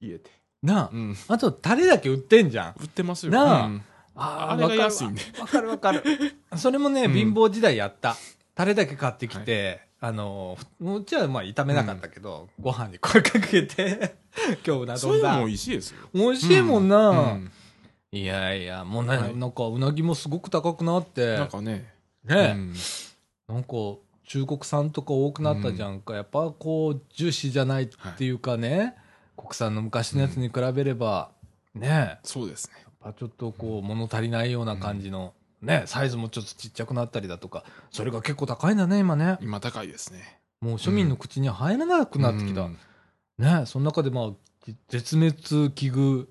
Speaker 2: 入れて。
Speaker 1: なあ。
Speaker 2: うん。
Speaker 1: あと、タレだけ売ってんじゃん。
Speaker 2: 売ってますよ。
Speaker 1: なあ
Speaker 2: うん
Speaker 1: あ
Speaker 2: あれが安いんで。
Speaker 1: わかるわかる。それもね、
Speaker 2: うん
Speaker 1: 貧乏時代やった。タレだけ買ってきて、あの、うちはまあ炒めなかったけど、ご飯に声かけて、今日うな
Speaker 2: そういうのも
Speaker 1: 丼だ。
Speaker 2: 美味しいですよ。
Speaker 1: 美味しいもんな。
Speaker 2: うん
Speaker 1: いやいや、もうね、
Speaker 2: はい
Speaker 1: なんかうなぎもすごく高くなって、
Speaker 2: なんかね。
Speaker 1: ね、
Speaker 2: うん
Speaker 1: なんか中国産とか多くなったじゃんか。やっぱこう、ジューシーじゃないっていうかね、国産の昔のやつに比べれば、ね、や
Speaker 2: そうですね。
Speaker 1: っぱちょっとこう、物足りないような感じの、ね、サイズもちょっとちっちゃくなったりだとか、それが結構高いんだね、今ね。
Speaker 2: 今高いですね。
Speaker 1: もう庶民の口には入らなくなってきた。
Speaker 2: うん
Speaker 1: ね、その中でまあ、絶滅危惧、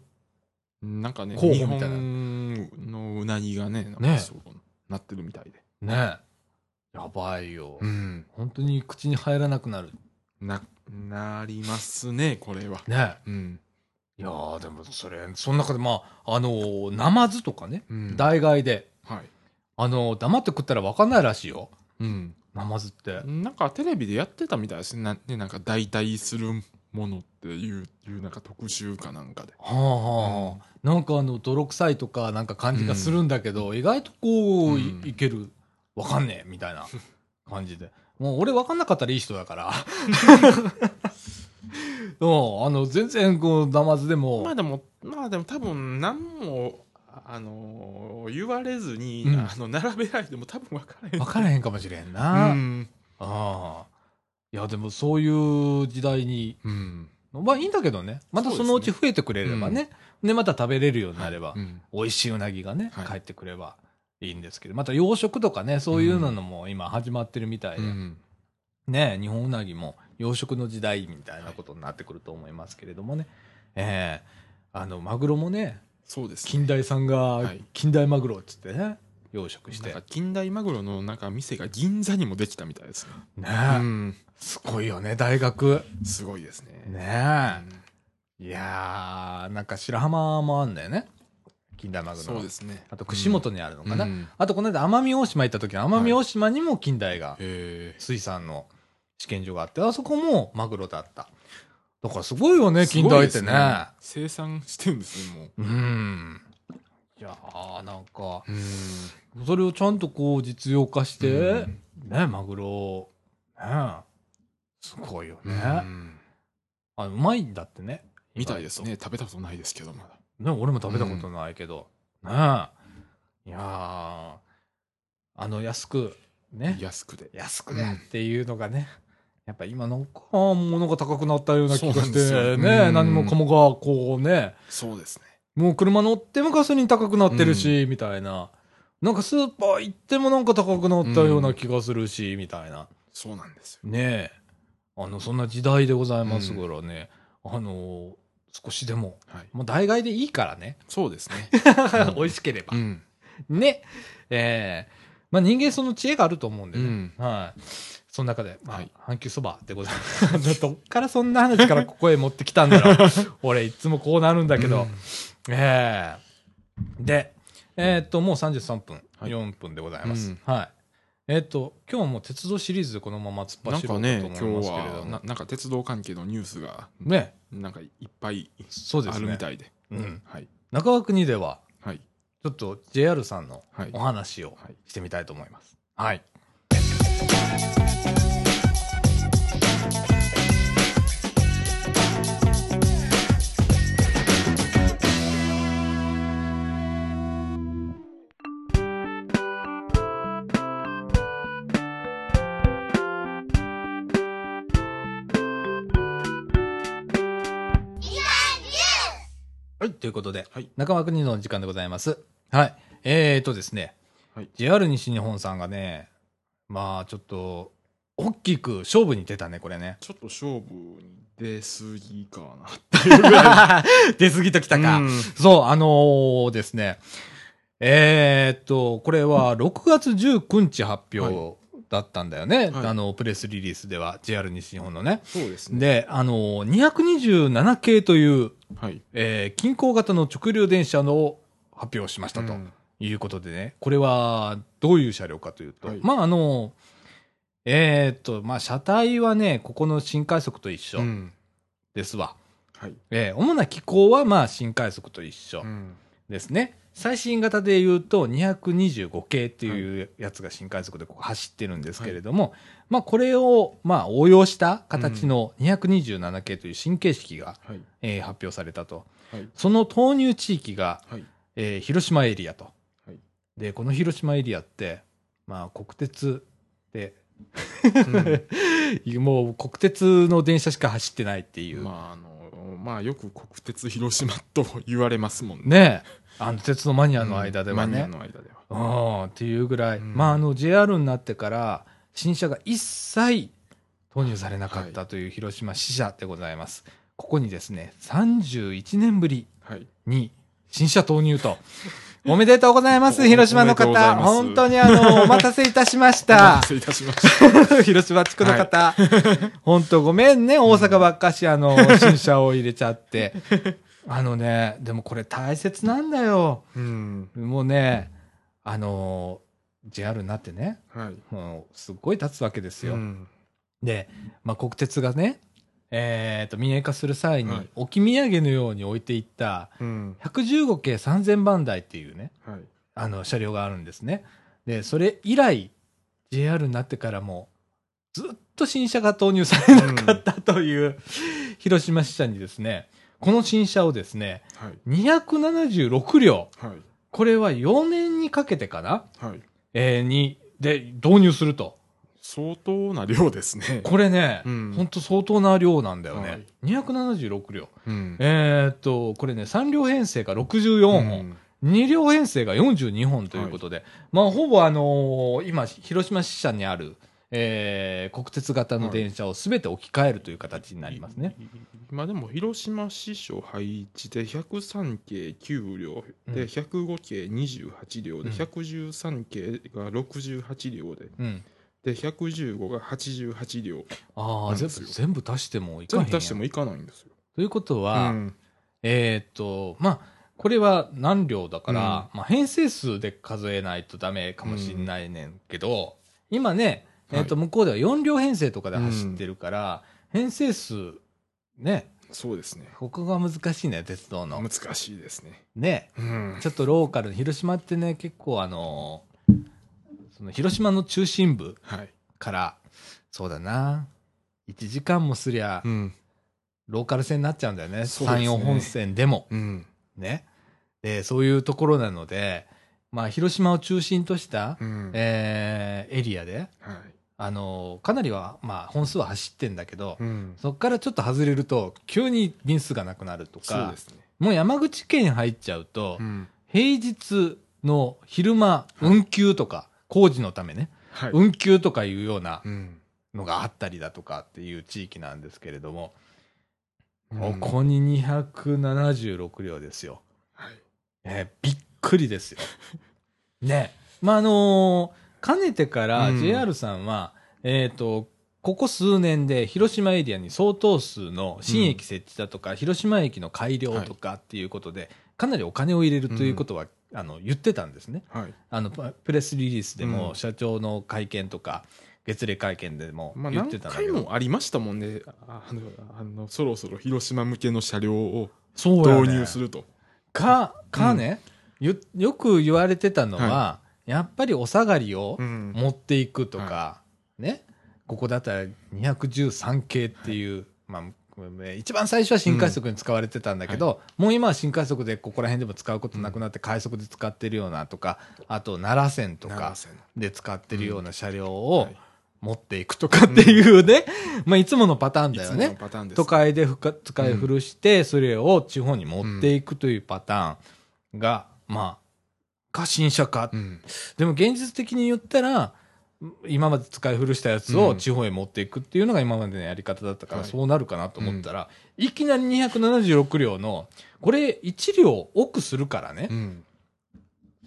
Speaker 2: なんかね、
Speaker 1: 候補
Speaker 2: 日
Speaker 1: みたいな
Speaker 2: 本のうなぎがね、なん
Speaker 1: ね
Speaker 2: かそうなってるみたいで。
Speaker 1: ね、やばいよ。
Speaker 2: ん。
Speaker 1: 本当に口に入らなくなる。
Speaker 2: な、なりますね、これは。
Speaker 1: ね。
Speaker 2: うん。
Speaker 1: いやー、でもそれ、その中でまあ、あのー、ナマズとかね、
Speaker 2: うん
Speaker 1: 代替で、
Speaker 2: はい。
Speaker 1: あのー、黙って食ったら分かんないらしいよ。
Speaker 2: うん。
Speaker 1: ナマズって。
Speaker 2: なんかテレビでやってたみたいですね。なねなんか代替するものっていう、いうなんか特集かなんかで。
Speaker 1: はあはあ、なんかあの、泥臭いとかなんか感じがするんだけど、意外とこう、い
Speaker 2: うん
Speaker 1: いける。分かんねえ、みたいな感じで。もう俺分かんなかったらいい人だから。うん、あの、全然こう、ナマズでも、
Speaker 2: まあでも、まあでも多分何も、あの言われずに、
Speaker 1: うん
Speaker 2: あの、並べられても多分分からへん。
Speaker 1: 分からへんかもしれんな。
Speaker 2: うん。
Speaker 1: ああ。いや、でもそういう時代に、
Speaker 2: うん。
Speaker 1: まあいいんだけどね。またそのうち増えてくれればね。でまた食べれるようになれば、
Speaker 2: うん
Speaker 1: 美味しいうなぎがね、
Speaker 2: はい
Speaker 1: 帰ってくればいいんですけど、また養殖とかね、そういうのも今始まってるみたいで、
Speaker 2: うん
Speaker 1: ね、日本うなぎも養殖の時代みたいなことになってくると思いますけれどもね。ええあの、マグロもね、
Speaker 2: そうですね。
Speaker 1: 近代さんが
Speaker 2: はい
Speaker 1: 近代マグロっつってね、養殖して。
Speaker 2: 近代マグロのなんか店が銀座にもできたみたいですね。
Speaker 1: ねえ、
Speaker 2: うん。
Speaker 1: すごいよね、大学。
Speaker 2: すごいですね。
Speaker 1: ねえ。いやー、なんか白浜もあんだよね。近代マグロの。
Speaker 2: そうですね。
Speaker 1: あと串本にあるのかな。
Speaker 2: うん
Speaker 1: あとこの間奄美大島行った時の奄美大島にも近代が。水産の試験場があって、あそこもマグロだった。だからすごいよね、近代ってね。
Speaker 2: 生産してるんですね、もう。
Speaker 1: うん。いやー、なんか、
Speaker 2: うん。
Speaker 1: それをちゃんとこう実用化して、
Speaker 2: うん
Speaker 1: ね、マグロ、ね、すごいよね。
Speaker 2: うん
Speaker 1: あうまいんだってね。
Speaker 2: みたいですね。食べたことないですけど、まだ。
Speaker 1: ね、俺も食べたことないけど。ねえ。いやーあの、安く、ね。
Speaker 2: 安くで。
Speaker 1: 安くねっていうのがね。やっぱ今なんか、物が高くなったような気がして、
Speaker 2: よ
Speaker 1: ね、
Speaker 2: うん
Speaker 1: 何もかもが、こうね、
Speaker 2: そうですね。
Speaker 1: もう車乗ってもガソリン高くなってるし、みたいな。なんかスーパー行ってもなんか高くなったような気がするし、みたいな。
Speaker 2: そうなんですよ。
Speaker 1: ねえ。あの、そんな時代でございますからね。あの、少しでも、
Speaker 2: はい。
Speaker 1: もう代替でいいからね。
Speaker 2: そうですね。
Speaker 1: 美味しければ
Speaker 2: う。ん。
Speaker 1: ね。ええまあ人間その知恵があると思うんでね。
Speaker 2: うん
Speaker 1: はい。その中で、まあ、
Speaker 2: はい
Speaker 1: 阪急そばでございます。どっからそんな話からここへ持ってきたんだろう。俺いつもこうなるんだけど。ええで、えーっと、もう33分、
Speaker 2: はい
Speaker 1: 4分でございます。
Speaker 2: うん
Speaker 1: はい。えーっと、今日はもう鉄道シリーズでこのまま突っ走ろうと
Speaker 2: 今
Speaker 1: 思い
Speaker 2: 日
Speaker 1: ますけれども。
Speaker 2: はな、なんか鉄道関係のニュースが、
Speaker 1: ね。
Speaker 2: なんかいっぱいあ
Speaker 1: そうですね。
Speaker 2: るみたいで。
Speaker 1: うん。
Speaker 2: はい。
Speaker 1: 中川国では、
Speaker 2: はい。
Speaker 1: ちょっと JR さんの
Speaker 2: はい
Speaker 1: お話を
Speaker 2: はい
Speaker 1: してみたいと思います。はい。はい、ということで、
Speaker 2: はい
Speaker 1: 中間国の時間でございます。はい。えーとですね、
Speaker 2: はい
Speaker 1: JR 西日本さんがね、まあちょっと、大きく勝負に出たね、これね。
Speaker 2: ちょっと勝負に出すぎかなっていうぐらい。
Speaker 1: 出過ぎときたか。
Speaker 2: うん
Speaker 1: そう、あのーですね、えーっと、これは6月19日発表だったんだよね。
Speaker 2: はい
Speaker 1: あの、プレスリリースでは、JR 西日本のね。
Speaker 2: そうですね。
Speaker 1: で、あのー、227系という、
Speaker 2: はい。
Speaker 1: えー近郊型の直流電車の発表をしましたと。
Speaker 2: うん
Speaker 1: いうことでね、これはどういう車両かというと、
Speaker 2: はい
Speaker 1: まああの、えーっと、まあ車体はね、ここの新快速と一緒
Speaker 2: うん
Speaker 1: ですわ。
Speaker 2: はい。
Speaker 1: えー主な機構はまあ新快速と一緒
Speaker 2: うん
Speaker 1: ですね。最新型で言うと225系っていうやつが新快速でここ走ってるんですけれども、まあこれをまあ応用した形の227系という新形式が、
Speaker 2: はい。
Speaker 1: えー発表されたと。
Speaker 2: はい。
Speaker 1: その投入地域が、
Speaker 2: はい。
Speaker 1: えー広島エリアと。
Speaker 2: はい
Speaker 1: で、この広島エリアって、まあ国鉄で、もう国鉄の電車しか走ってないっていう。
Speaker 2: まあ、あの、まあ、よく国鉄広島と言われますもんね。
Speaker 1: ねえ。あの、鉄道マニアの間ではね
Speaker 2: マニア。の間では。
Speaker 1: うん、っていうぐらい。
Speaker 2: うん
Speaker 1: まあ、あの、JR になってから、新車が一切投入されなかったという広島支社でございます。ここにですね、31年ぶり
Speaker 2: はい。
Speaker 1: に新車投入と。おめでとうございます、
Speaker 2: お
Speaker 1: 広島の方。本当にあの、お待たせいたしまし
Speaker 2: お
Speaker 1: た
Speaker 2: 待た。せいたしました。
Speaker 1: 広島地区の方。本当ごめんね、大阪ばっかし、あの、新車を入れちゃって。あのね、でもこれ大切なんだよ。
Speaker 2: うん。
Speaker 1: もうね、あの、JR になってね、
Speaker 2: はい。
Speaker 1: もうすっごい経つわけですよ。
Speaker 2: うん
Speaker 1: で、まあ、国鉄がね、えっ、と、民営化する際に、
Speaker 2: はい
Speaker 1: 置き土産のように置いていった、
Speaker 2: うん。
Speaker 1: 115系3000番台っていうね、
Speaker 2: はい。
Speaker 1: あの、車両があるんですね。で、それ以来、JR になってからも、ずっと新車が投入されなかったという、広島支社にですね、この新車をですね、
Speaker 2: はい。
Speaker 1: 276両、
Speaker 2: はい。
Speaker 1: これは4年にかけてかな？
Speaker 2: はい。
Speaker 1: えーに、で、導入すると。
Speaker 2: 相当な量ですね。
Speaker 1: これね、
Speaker 2: うん
Speaker 1: ほんと相当な量なんだよね。
Speaker 2: はい
Speaker 1: 276両。
Speaker 2: うん。
Speaker 1: えーっと、これね、3両編成が64本、2両編成が42本ということで、まあ、ほぼあのー今、広島支社にある、えー国鉄型の電車をすべて置き換えるという形になりますね。
Speaker 2: い。今でも広島支所配置で103系9両で、
Speaker 1: うん
Speaker 2: 105系28両で、
Speaker 1: うん
Speaker 2: 113系が68両で、
Speaker 1: うん。
Speaker 2: で、115が88両。
Speaker 1: ああ、全部、全部足してもいかへんやん
Speaker 2: 全部足してもいかないんですよ。
Speaker 1: ということは、
Speaker 2: うん
Speaker 1: えーっと、まあ、これは何両だから、まあ、編成数で数えないとダメかもしんないねんけど、今ね、えーっと、向こうでは4両編成とかで走ってるから、編成数、ね、
Speaker 2: そうですね。
Speaker 1: ここが難しいね、鉄道の。
Speaker 2: 難しいですね。
Speaker 1: ね、
Speaker 2: うん
Speaker 1: ちょっとローカル、広島ってね、結構あのその広島の中心部
Speaker 2: はい。
Speaker 1: から、そうだな、1時間もすりゃ、
Speaker 2: うん。
Speaker 1: ローカル線になっちゃうんだよね山陽本線でも。
Speaker 2: うん。
Speaker 1: ね。で、そういうところなので、まあ、広島を中心とした、
Speaker 2: うん。
Speaker 1: えーエリアで、
Speaker 2: はい。
Speaker 1: あのかなりは、まあ、本数は走ってんだけど、
Speaker 2: うん。
Speaker 1: そこからちょっと外れると、急に便数がなくなるとか
Speaker 2: ね。
Speaker 1: もう山口県入っちゃうと、
Speaker 2: うん。
Speaker 1: 平日の昼間、運休とか、工事のためね、
Speaker 2: はい。
Speaker 1: 運休とかいうような
Speaker 2: うん。
Speaker 1: のがあったりだとかっていう地域なんですけれども、
Speaker 2: うん
Speaker 1: ここに276両ですよ。
Speaker 2: はい。
Speaker 1: えーびっくりですよ。ね。まあ、あのーかねてから
Speaker 2: うん
Speaker 1: JR さんは、えっ、と、ここ数年で広島エリアに相当数の新駅設置だとか、広島駅の改良とかっていうことで、かなりお金を入れるということは、あの、言ってたんですね。
Speaker 2: はい。
Speaker 1: あの、ププレスリリースでも、
Speaker 2: うん
Speaker 1: 社長の会見とか、月例会見でも
Speaker 2: まあ、
Speaker 1: 言っ
Speaker 2: 何
Speaker 1: てたんだけど。
Speaker 2: 回もありましたもんね。ああの、あのそろそろ広島向けの車両を導入すると。
Speaker 1: か、かね、よよく言われてたのは、
Speaker 2: は
Speaker 1: やっぱりお下がりを
Speaker 2: うん。
Speaker 1: 持っていくとか、ね、ここだったら213系っていう、まあ、一番最初は新快速に使われてたんだけど、もう今は新快速でここら辺でも使うことなくなって快速で使ってるようなとか、あと奈良線とかで使ってるような車両を、
Speaker 2: はい。
Speaker 1: 持っていくとかっていうね、まあいつものパターンだよね。
Speaker 2: パターンです。
Speaker 1: 都会で使い古して、それを地方に持っていくというパターンが、まあ、か新車か。
Speaker 2: うん。
Speaker 1: でも現実的に言ったら、今まで使い古したやつを地方へ持っていくっていうのが今までのやり方だったから、
Speaker 2: はい
Speaker 1: そうなるかなと思ったら、いきなり276両の、これ1両奥するからね。
Speaker 2: うん。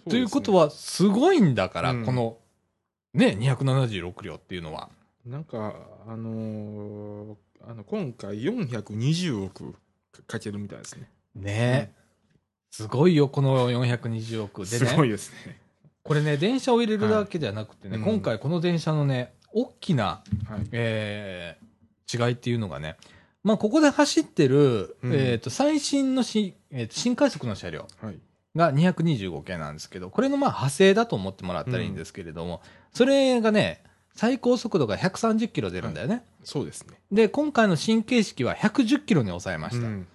Speaker 1: ということ
Speaker 2: は、
Speaker 1: は、すごいんだから、
Speaker 2: うん
Speaker 1: この、ね、276両っていうのは。
Speaker 2: なんか、あのーあの、今回420億かけるみたいですね。
Speaker 1: ね、すごいよ、この420億。でね、
Speaker 2: すごいですね。
Speaker 1: これね、電車を入れるだけじゃなくてね、
Speaker 2: はい
Speaker 1: 今回この電車のね、大きな、
Speaker 2: はい。
Speaker 1: えー違いっていうのがね、まあ、ここで走ってる、
Speaker 2: うん
Speaker 1: えっ、と、最新のし、えーと新快速の車両
Speaker 2: はい。
Speaker 1: が225系なんですけど、これのまあ派生だと思ってもらったらいいんですけれども、それがね、最高速度が130キロ出るんだよね。
Speaker 2: そうですね。
Speaker 1: で、今回の新形式は110キロに抑えました。
Speaker 2: うん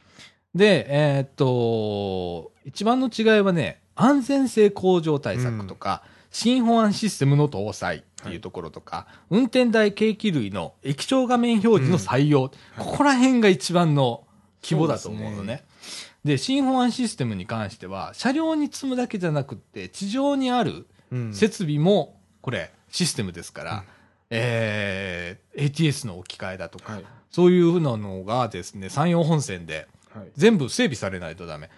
Speaker 1: で、えーっと、一番の違いはね、安全性向上対策とか、新保安システムの搭載っていうところとか、運転台計器類の液晶画面表示の採用、ここら辺が一番の規模だと思うのね。で新保安システムに関しては、車両に積むだけじゃなくって、地上にある
Speaker 2: うん。
Speaker 1: 設備も、これ、システムですから、
Speaker 2: うん。
Speaker 1: えー ATS の置き換えだとか、
Speaker 2: はい。
Speaker 1: そういうふうなのがですね、山陽本線で
Speaker 2: はい。
Speaker 1: 全部整備されないとダメ。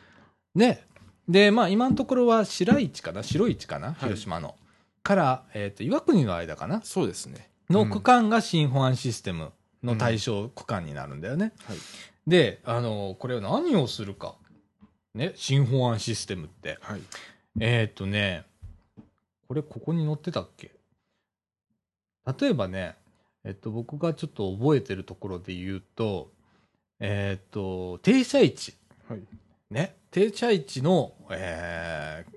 Speaker 1: ね。で、まあ今のところは白市かな？白市かな？広島の。から、えっ、と、岩国の間かな？
Speaker 2: そうですね。
Speaker 1: の区間が新保安システムの対象区間になるんだよね。
Speaker 2: はい。
Speaker 1: で、あの、これを何をするか？ね、新保安システムって。
Speaker 2: はい。
Speaker 1: えっ、とね、これここに載ってたっけ？例えばね、えっと、僕がちょっと覚えてるところで言うと、えっと、停車位置。
Speaker 2: はい。
Speaker 1: ね、停車位置の、えー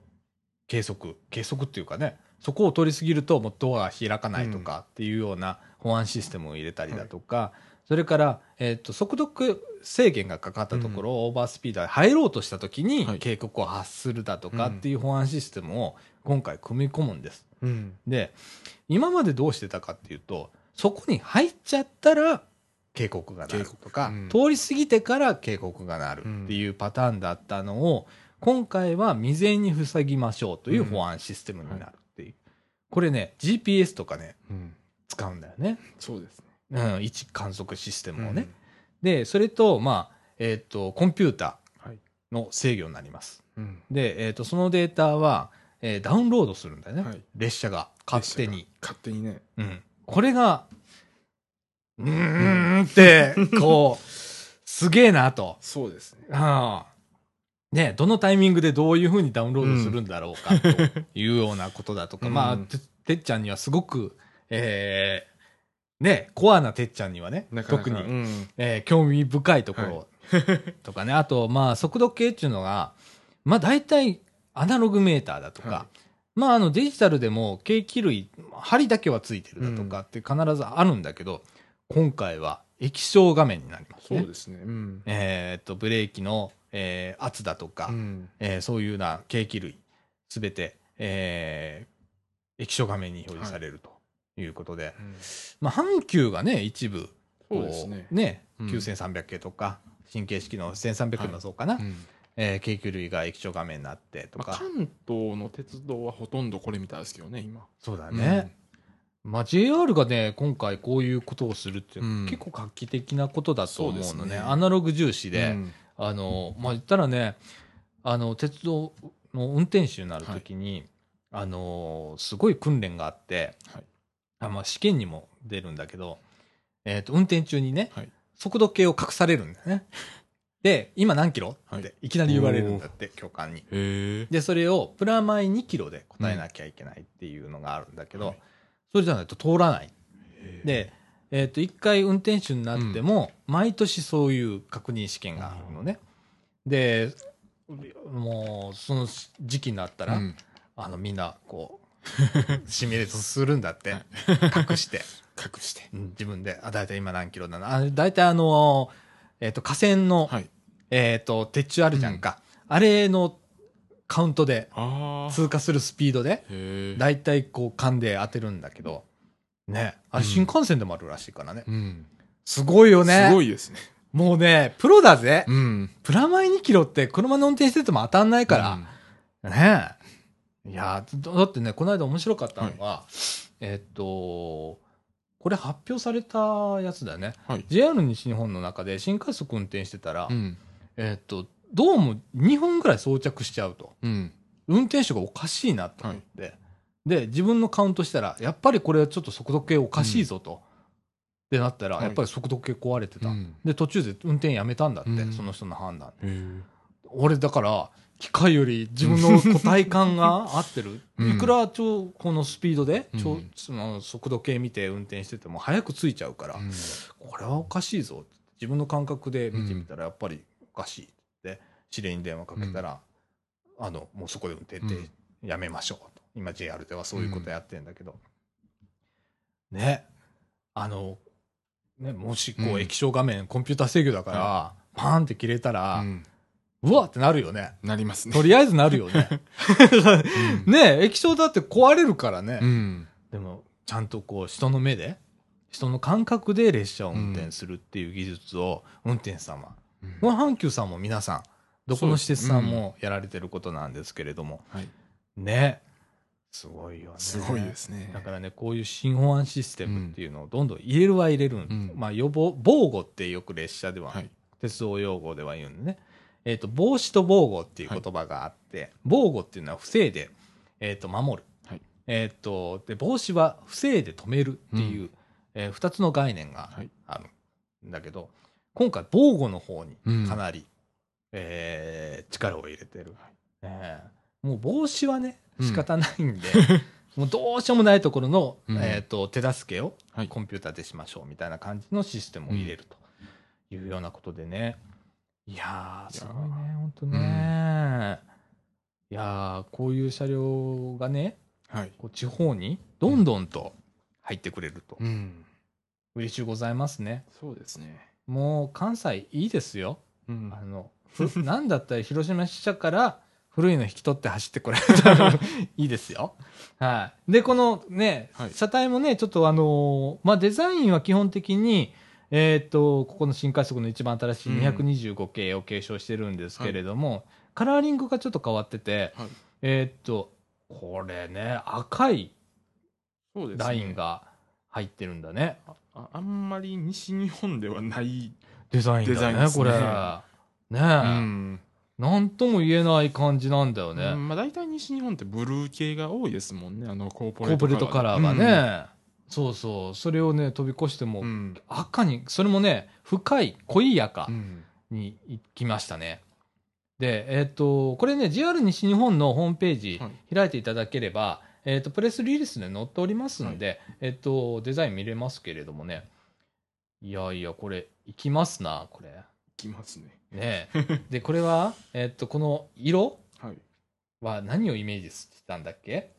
Speaker 1: 計測、計測っていうかね、そこを通り過ぎるともうドアが開かないとかっていうような保安システムを入れたりだとか、それから、えっと速度制限がかかったところをオーバースピードで入ろうとしたときに
Speaker 2: はい。
Speaker 1: 警告を発するだとかっていう保安システムを今回組み込むんです。
Speaker 2: うん。
Speaker 1: で、今までどうしてたかっていうと、そこに入っちゃったら警告が鳴るとか、
Speaker 2: うん
Speaker 1: 通り過ぎてから警告が鳴るっていうパターンだったのを、今回は未然に塞ぎましょうという保安システムになるっていう。これね、GPS とかね、
Speaker 2: うん。
Speaker 1: 使うんだよね。
Speaker 2: そうですね。
Speaker 1: うん、位置観測システムをね。
Speaker 2: うん
Speaker 1: で、それと、まあ、えっ、と、コンピュータ
Speaker 2: はい。
Speaker 1: ーの制御になります。
Speaker 2: うん。
Speaker 1: で、えっ、と、そのデータは、えーダウンロードするんだよね。
Speaker 2: はい
Speaker 1: 列車が勝手に。
Speaker 2: 勝手にね。
Speaker 1: うん。これが、うーんって、こう、すげえなと。
Speaker 2: そうですね。
Speaker 1: ああね、どのタイミングでどういうふうにダウンロードするんだろうかというようなことだとか、
Speaker 2: うん。
Speaker 1: まあ、ててっちゃんにはすごく、えー、ね、コアなてっちゃんにはね、
Speaker 2: なかなか
Speaker 1: 特に、
Speaker 2: うん。
Speaker 1: えー興味深いところ とかね、あと、まあ、速度計っていうのが、まあ、大体、アナログメーターだとか、
Speaker 2: は
Speaker 1: まあ、あの、デジタルでも、計器類、針だけはついてるだとかって必ずあるんだけど、今回は液晶画面になりますね。
Speaker 2: そうですね。うん。
Speaker 1: えーっと、ブレーキの、えー圧だとか、
Speaker 2: うん。
Speaker 1: えーそういうような計器類、すべて、えー液晶画面に表示されるということで、
Speaker 2: うん
Speaker 1: まあ、阪急がね、一部、
Speaker 2: そうですね。
Speaker 1: ね、
Speaker 2: うん
Speaker 1: 9300系とか、新形式の1300系もそうかな、
Speaker 2: うん
Speaker 1: えー、京急類が液晶画面になってと
Speaker 2: まあ、
Speaker 1: か、
Speaker 2: 関東の鉄道はほとんどこれみたいですけどね、今。
Speaker 1: そうだね。まあ、JR がね、今回こういうことをするって、
Speaker 2: うん
Speaker 1: 結構画期的なことだと思うのね。
Speaker 2: そうですね
Speaker 1: アナログ重視
Speaker 2: うん。
Speaker 1: で、
Speaker 2: うん
Speaker 1: あの、まあ、言ったらね、あの、鉄道の運転手になるときに、あの、すごい訓練があって、
Speaker 2: はい
Speaker 1: あまあ、試験にも出るんだけど、えっ、と、運転中にね、
Speaker 2: はい
Speaker 1: 速度計を隠されるんだよね。で、今何キロ？
Speaker 2: はい
Speaker 1: っていきなり言われるんだって、教官に。
Speaker 2: へえ。
Speaker 1: で、それをプラマイ2キロで答えなきゃいけないっていうのがあるんだけど、
Speaker 2: はい
Speaker 1: それじゃないと通らない。で、えっ、と、一回運転手になっても、毎年そういう確認試験があるのね。で、もう、その時期になったら、
Speaker 2: うん
Speaker 1: あの、みんな、こう、シミュレートするんだって、隠して、
Speaker 2: 隠して。
Speaker 1: うん自分で、あ、だいたい今何キロだな。あだいたいあの、えっ、と、河川の、
Speaker 2: はい。
Speaker 1: えっ、と、鉄柱あるじゃんか。あれのカウントで。通過するスピードで、
Speaker 2: へえ。
Speaker 1: だいたいこう、勘で当てるんだけど、ね。あれ
Speaker 2: うん
Speaker 1: 新幹線でもあるらしいからね。
Speaker 2: うん。
Speaker 1: すごいよね。
Speaker 2: すごいですね。
Speaker 1: もうね、プロだぜ。
Speaker 2: うん。
Speaker 1: プラマイ2キロって車の運転してても当たんないから。ねえ。いやだだってね、この間面白かったのが、えっと、これ発表されたやつだよね。
Speaker 2: はい。
Speaker 1: JR 西日本の中で新快速運転してたら、
Speaker 2: うん。
Speaker 1: えっと、どうも2本ぐらい装着しちゃうと。
Speaker 2: うん。
Speaker 1: 運転手がおかしいなと思って、で、自分のカウントしたら、やっぱりこれはちょっと速度計おかしいぞと。ってなったら、
Speaker 2: はい
Speaker 1: やっぱり速度計壊れてた。
Speaker 2: うん
Speaker 1: で、途中で運転やめたんだって、
Speaker 2: うん
Speaker 1: その人の判断。俺だから、機械より自分の個体感が合ってる？
Speaker 2: うん
Speaker 1: いくら超、このスピードで、超
Speaker 2: うん
Speaker 1: その速度計見て運転してても早くついちゃうから、
Speaker 2: うん
Speaker 1: これはおかしいぞ。自分の感覚で見てみたら、やっぱりおかしい指令に電話かけたら、あの、もうそこで運転ってやめましょうと。今 JR ではそういうことやってんだけど。ね。あの、ね、もしこ
Speaker 2: う
Speaker 1: うん液晶画面、コンピューター制御だから、パーンって切れたら、
Speaker 2: うん
Speaker 1: うわってなるよね。
Speaker 2: なりますね。
Speaker 1: とりあえずなるよね。
Speaker 2: うん
Speaker 1: ね液晶だって壊れるからね。
Speaker 2: うん。
Speaker 1: でも、ちゃんとこう、人の目で、人の感覚で列車を運転するっていう技術を、運転手さんは。この阪急さんも皆さん、どこの施設さんもやられてることなんですけれども、
Speaker 2: はい。
Speaker 1: ね。すごいよね。
Speaker 2: すごいですね。
Speaker 1: だからね、こういう新保安システムっていうのをどんどん入れるは入れるん、
Speaker 2: うん
Speaker 1: まあ、予防、防護ってよく列車では、
Speaker 2: はい。
Speaker 1: 鉄道用語では言うんでね。えっ、と、防止と防護っていう言葉があって、防護っていうのは防いで、えっ、と、守る。
Speaker 2: はい
Speaker 1: えっ、と、で、防止は防いで止めるっていう、
Speaker 2: う
Speaker 1: えー二つの概念が
Speaker 2: はい
Speaker 1: あるんだけど、今回防護の方に
Speaker 2: うん
Speaker 1: かなり、えー力を入れてる。えーもう防止はね、
Speaker 2: うん
Speaker 1: 仕方ないんで、もうどうしようもないところの、
Speaker 2: うん
Speaker 1: えっ、と、手助けを
Speaker 2: はい
Speaker 1: コンピューターでしましょうみたいな感じのシステムを入れるというようなことでね。いやー、すごいね、ほんとね。いやー、こういう車両がね、
Speaker 2: はい。
Speaker 1: こう地方にどんどんと入ってくれると。
Speaker 2: うん。
Speaker 1: 嬉しゅうございますね。
Speaker 2: そうですね。
Speaker 1: もう関西いいですよ。
Speaker 2: うん
Speaker 1: あの、ふなんだったら広島支社から古いの引き取って走ってこられたら いいですよ。はい。で、このね、
Speaker 2: はい
Speaker 1: 車体もね、ちょっとあのーまあ、デザインは基本的に、えーっと、ここの新快速の一番新しい
Speaker 2: うん
Speaker 1: 225系を継承してるんですけれども、カラーリングがちょっと変わってて、
Speaker 2: はい
Speaker 1: えーっと、これね、赤い。ラインが入ってるんだね。
Speaker 2: ああんまり西日本ではない。
Speaker 1: デザインだね、
Speaker 2: デザインですね
Speaker 1: これ。ねえ、
Speaker 2: うん。
Speaker 1: なんとも言えない感じなんだよね。
Speaker 2: うんまあ大体西日本ってブルー系が多いですもんね。あのコーポレート
Speaker 1: コーポレートカラーがね、そうそう、それをね、飛び越しても、
Speaker 2: うん。うん。
Speaker 1: 赤に、それもね、深い、濃い赤
Speaker 2: うん。
Speaker 1: に行きましたね。で、えっ、と、これね、JR 西日本のホームページ
Speaker 2: はい
Speaker 1: 開いていただければ、えっ、と、プレスリリースで載っておりますんで、えっ、と、デザイン見れますけれどもね、いやいや、これ、いきますな、これ。
Speaker 2: きますね。
Speaker 1: ねえで、これは、えっ、と、この色？
Speaker 2: はい。
Speaker 1: は何をイメージしてたんだっけ？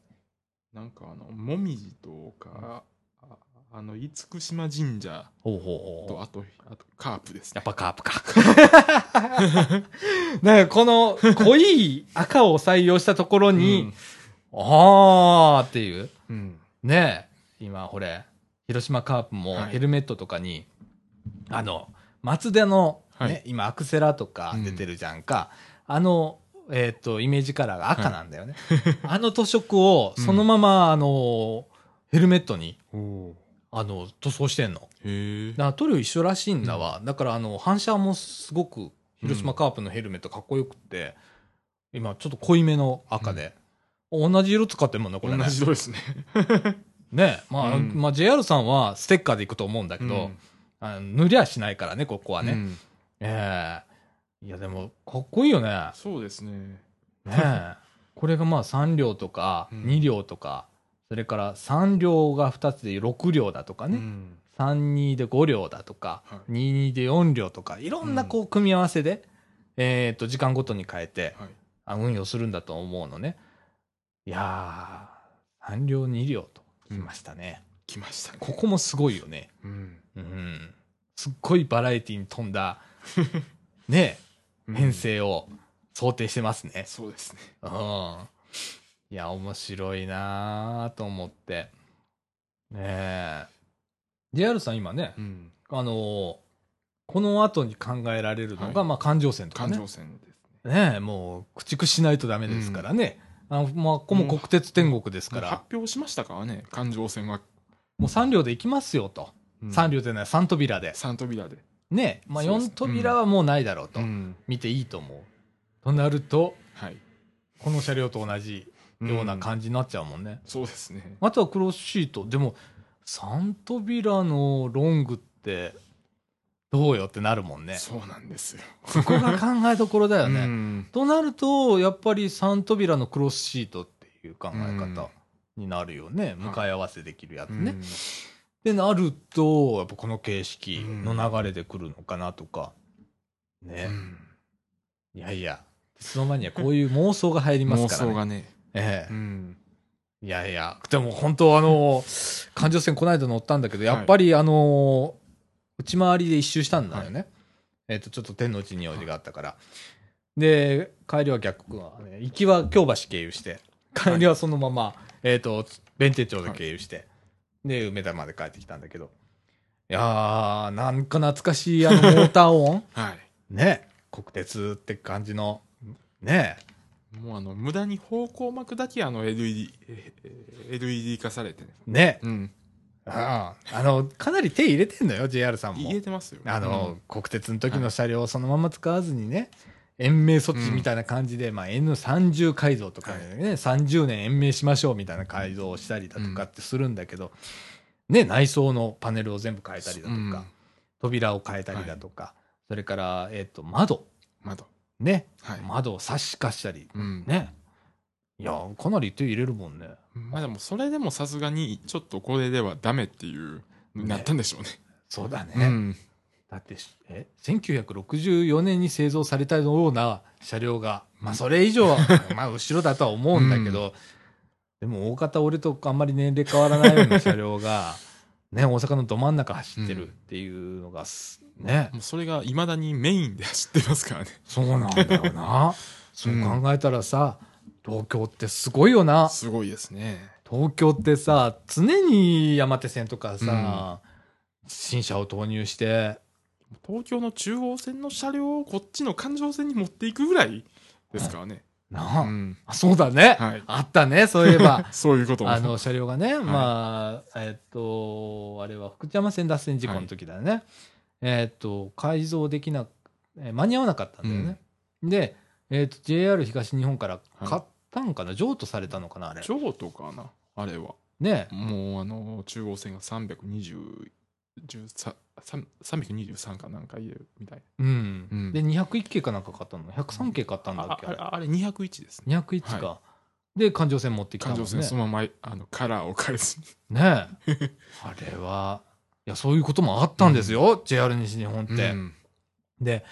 Speaker 2: なんかあの、もみじとか、ああの、厳島神社
Speaker 1: ほうほ
Speaker 2: と、あと、あと、カープですね。
Speaker 1: やっぱカープか。なんかこの濃い赤を採用したところに、あーっていう。
Speaker 2: うん。うん。
Speaker 1: ねえ、今ほれ、広島カープも
Speaker 2: はい
Speaker 1: ヘルメットとかに、あの、松田の、ね
Speaker 2: はい
Speaker 1: 今アクセラとか出てるじゃんか。あの、えっ、と、イメージカラーが赤なんだよね。あの塗色をそのまま、あの、ヘルメットに、あの、塗装してんの。
Speaker 2: ー。へえ。
Speaker 1: だ塗料一緒らしいんだわ。だからあの、反射もすごく、広島カープのヘルメットかっこよくって、今ちょっと濃いめの赤で、同じ色使ってるもんね、これね。
Speaker 2: 同じ色ですね。
Speaker 1: ねまあ、
Speaker 2: うん
Speaker 1: まあ JR さんはステッカーでいくと思うんだけど、
Speaker 2: うん
Speaker 1: あの塗りゃしないからね、ここはね。
Speaker 2: うん
Speaker 1: ええいや、でも、かっこいいよね。
Speaker 2: そうですね。
Speaker 1: ねえこれがまあ3両とか
Speaker 2: うん
Speaker 1: 2両とか、それから3両が2つで6両だとかね。
Speaker 2: うん
Speaker 1: 32で5両だとか、
Speaker 2: はい
Speaker 1: 22で4両とか、いろんなこう組み合わせで、えっ、と、時間ごとに変えて、
Speaker 2: はい。
Speaker 1: あ運用するんだと思うのね。いやー、3両2両ときましたね。
Speaker 2: 来ましたね。
Speaker 1: ここもすごいよね。
Speaker 2: うん。
Speaker 1: うん。すっごいバラエティに富んだ、ね、
Speaker 2: うん
Speaker 1: 編。成を想定してますね。
Speaker 2: そうですね。
Speaker 1: うん。いや、面白いなーと思って。え。JR さん今ね、
Speaker 2: うん。
Speaker 1: あのーこの後に考えられるのが、
Speaker 2: はい
Speaker 1: まあ、環状線とかね。
Speaker 2: 環状線ですね。
Speaker 1: ねえ、もう、駆逐しないとダメですからね。あの、まあ、ここも国鉄天国ですから、
Speaker 2: 発表しましたからね、環状線は。
Speaker 1: もう3両で行きますよと。
Speaker 2: うん
Speaker 1: 3両でない、3扉で。
Speaker 2: 三扉で。
Speaker 1: ねえ、まあ、
Speaker 2: そうです
Speaker 1: 4扉はもうないだろうと。
Speaker 2: うん。
Speaker 1: 見ていいと思う。となると、
Speaker 2: はい。
Speaker 1: この車両と同じような
Speaker 2: じ。
Speaker 1: 感じになっちゃうもんね。
Speaker 2: そうですね。
Speaker 1: あとはクロスシート。でも、3扉のロングって、どうよってなるもんね。
Speaker 2: そうなんですよ。
Speaker 1: そこが考えどころだよね。
Speaker 2: うん
Speaker 1: となると、やっぱり3扉のクロスシートっていう考え方になるよね。
Speaker 2: ん
Speaker 1: 向かい合わせできるやつね。
Speaker 2: うん
Speaker 1: ってなると、やっぱこの形式の流れで来るのかなとか。ね。
Speaker 2: うん
Speaker 1: いやいや、鉄道マニアこういう妄想が入ります
Speaker 2: 妄
Speaker 1: からね。
Speaker 2: 想がね。
Speaker 1: ええ
Speaker 2: うん。
Speaker 1: いやいや、でも本当あの、環状線この間乗ったんだけど、やっぱりあの、内回りで一周したんだよね。えっ、と、ちょっと天の内に用事があったから。で、帰りは逆は、ね、行きは京橋経由して、帰りはそのまま、えっ、と、弁天町で経由して、で、梅田まで帰ってきたんだけど、いやー、なんか懐かしいあのモーター音
Speaker 2: はい。
Speaker 1: ね、国鉄って感じの、ね、
Speaker 2: もうあの、無駄に方向幕だけあの LED、えー LED 化されてね。
Speaker 1: ね、
Speaker 2: うん。
Speaker 1: あああの、かなり手入れてんのよ、JR さんも
Speaker 2: 入。れてますよ。
Speaker 1: あの、国鉄の時の車両をそのまま使わずにね、延命措置みたいな感じで、まあ N30 改造とかね、30年延命しましょうみたいな改造をしたりだとかってするんだけど、ね、内装のパネルを全部変えたりだとか、
Speaker 2: うん
Speaker 1: 扉を変えたりだとか、それから、えっ、と、窓、
Speaker 2: 窓。
Speaker 1: ね、
Speaker 2: はい。
Speaker 1: 窓を差し化したり、
Speaker 2: うん。
Speaker 1: ね。いや、かなり手入れるもんね。
Speaker 2: まあでも、それでもさすがに、ちょっとこれではダメっていう、なったんでしょうね。
Speaker 1: そうだね。
Speaker 2: うん。
Speaker 1: だってし、え ?1964 年に製造されたような車両が、まあそれ以上は、まあ後ろだとは思うんだけど、でも大方俺とあんまり年齢変わらないような車両が、ね、大阪のど真ん中走ってるっていうのがす、ね、
Speaker 2: もうそれが未だにメインで走ってますからね。
Speaker 1: そうなんだよな。そう考えたらさ、東京ってすごいよな。
Speaker 2: すごいですね。
Speaker 1: 東京ってさ、常に山手線とかさ、新車を投入して、
Speaker 2: 東京の中央線の車両をこっちの環状線に持っていくぐらいですからね。
Speaker 1: なあ、
Speaker 2: うん。
Speaker 1: あそうだね、
Speaker 2: はい。
Speaker 1: あったね、そういえば。
Speaker 2: そういうことも。
Speaker 1: あの、車両がね、まあ、えっと、あれは福知山線脱線事故の時だよね。えっと、改造できな、えー間に合わなかったんだよね。で、えっと、JR 東日本から買ったんかな、譲渡されたのかな、あれ。
Speaker 2: 京都かな？あれは。
Speaker 1: ね。
Speaker 2: もうあの、中央線が320、13 323かなんか言えるみたい。
Speaker 1: うん。
Speaker 2: うん
Speaker 1: で、201系かなんか買ったの ?103 系買ったんだっけ？
Speaker 2: ああれあれ201ですね。
Speaker 1: 201か。
Speaker 2: は
Speaker 1: で、環状線持ってきたもんね。
Speaker 2: 環状線そのままあのカラーを変えずに。
Speaker 1: ねえ。あれは、いや、そういうこともあったんですよ、JR 西日本って。
Speaker 2: うん
Speaker 1: で、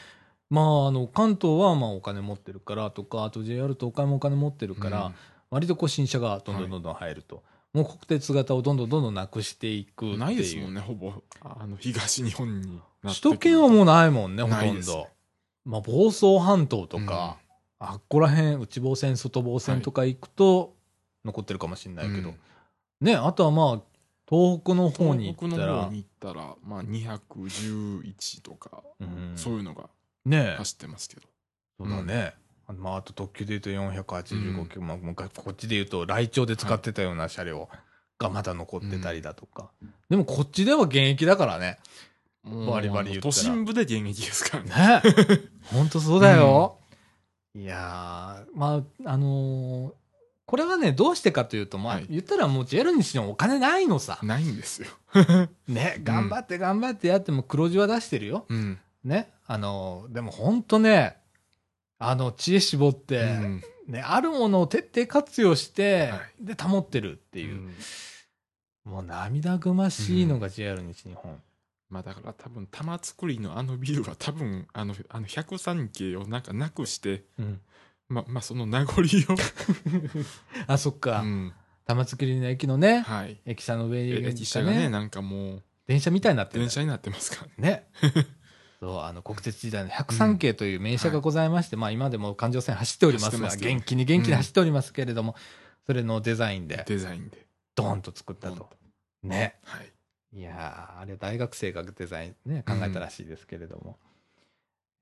Speaker 1: まあ、あの、関東は、まあ、お金持ってるからとか、あと JR 東海もお金持ってるから、割とこう、新車がどんどんどんどん入ると。もう国鉄型をどんどんどんどんなくしていく。
Speaker 2: ないですもんね、ほぼ。あの、東日本に
Speaker 1: 首都圏はもうないもんね、ほ
Speaker 2: な
Speaker 1: とんど。まあ、房総半島とか、あっこら辺、内房線、外房線とか行くと、残ってるかもしれないけど。
Speaker 2: うん
Speaker 1: ね、あとはまあ、東北の方に行ったら
Speaker 2: 東北の方、に行ったら、まあ、211とか、
Speaker 1: うん
Speaker 2: そういうのが
Speaker 1: ね
Speaker 2: 走ってますけど。
Speaker 1: そうだね。あまあ、あと特急で言うと485キロ、まあ、もうこっちで言うと、来庁で使ってたような車両がまだ残ってたりだとか。でもこっちでは現役だからね。バリバリ言ったら
Speaker 2: 都心部で現役ですからね。
Speaker 1: ね。ほんとそうだよ。いやー、まあ、あのーこれはね、どうしてかというと、まあ、
Speaker 2: はい
Speaker 1: 言ったらもう JR にしてもお金ないのさ。
Speaker 2: ないんですよ。
Speaker 1: ね、頑張って頑張ってやっても黒字は出してるよ。
Speaker 2: うん。
Speaker 1: ね。あのーでもほんとね、あの、知恵絞って、
Speaker 2: うん。
Speaker 1: ね、あるものを徹底活用して、
Speaker 2: はい。
Speaker 1: で、保ってるっていう、もう涙ぐましいのが JR 西日本。
Speaker 2: まあだから多分玉造りのあのビルは多分あのあの103系をなんかなくして
Speaker 1: うん。
Speaker 2: ままあその名残を、
Speaker 1: あ、そっか。
Speaker 2: うん。
Speaker 1: 玉造りの駅のね、
Speaker 2: はい。
Speaker 1: 駅舎の上
Speaker 2: え
Speaker 1: に
Speaker 2: 駅舎がねなんかもう。
Speaker 1: 電車みたいになってる。
Speaker 2: 電車になってますからね。
Speaker 1: ね。そう、あの、国鉄時代の103系という名車がございまして、まあ今でも環状線走っておりますが、元気に元気に走っておりますけれども、それのデザインで、
Speaker 2: デザインで
Speaker 1: ドーンと作ったと。ね。
Speaker 2: はい。
Speaker 1: いやー、あれ大学生がデザインね、考えたらしいですけれども。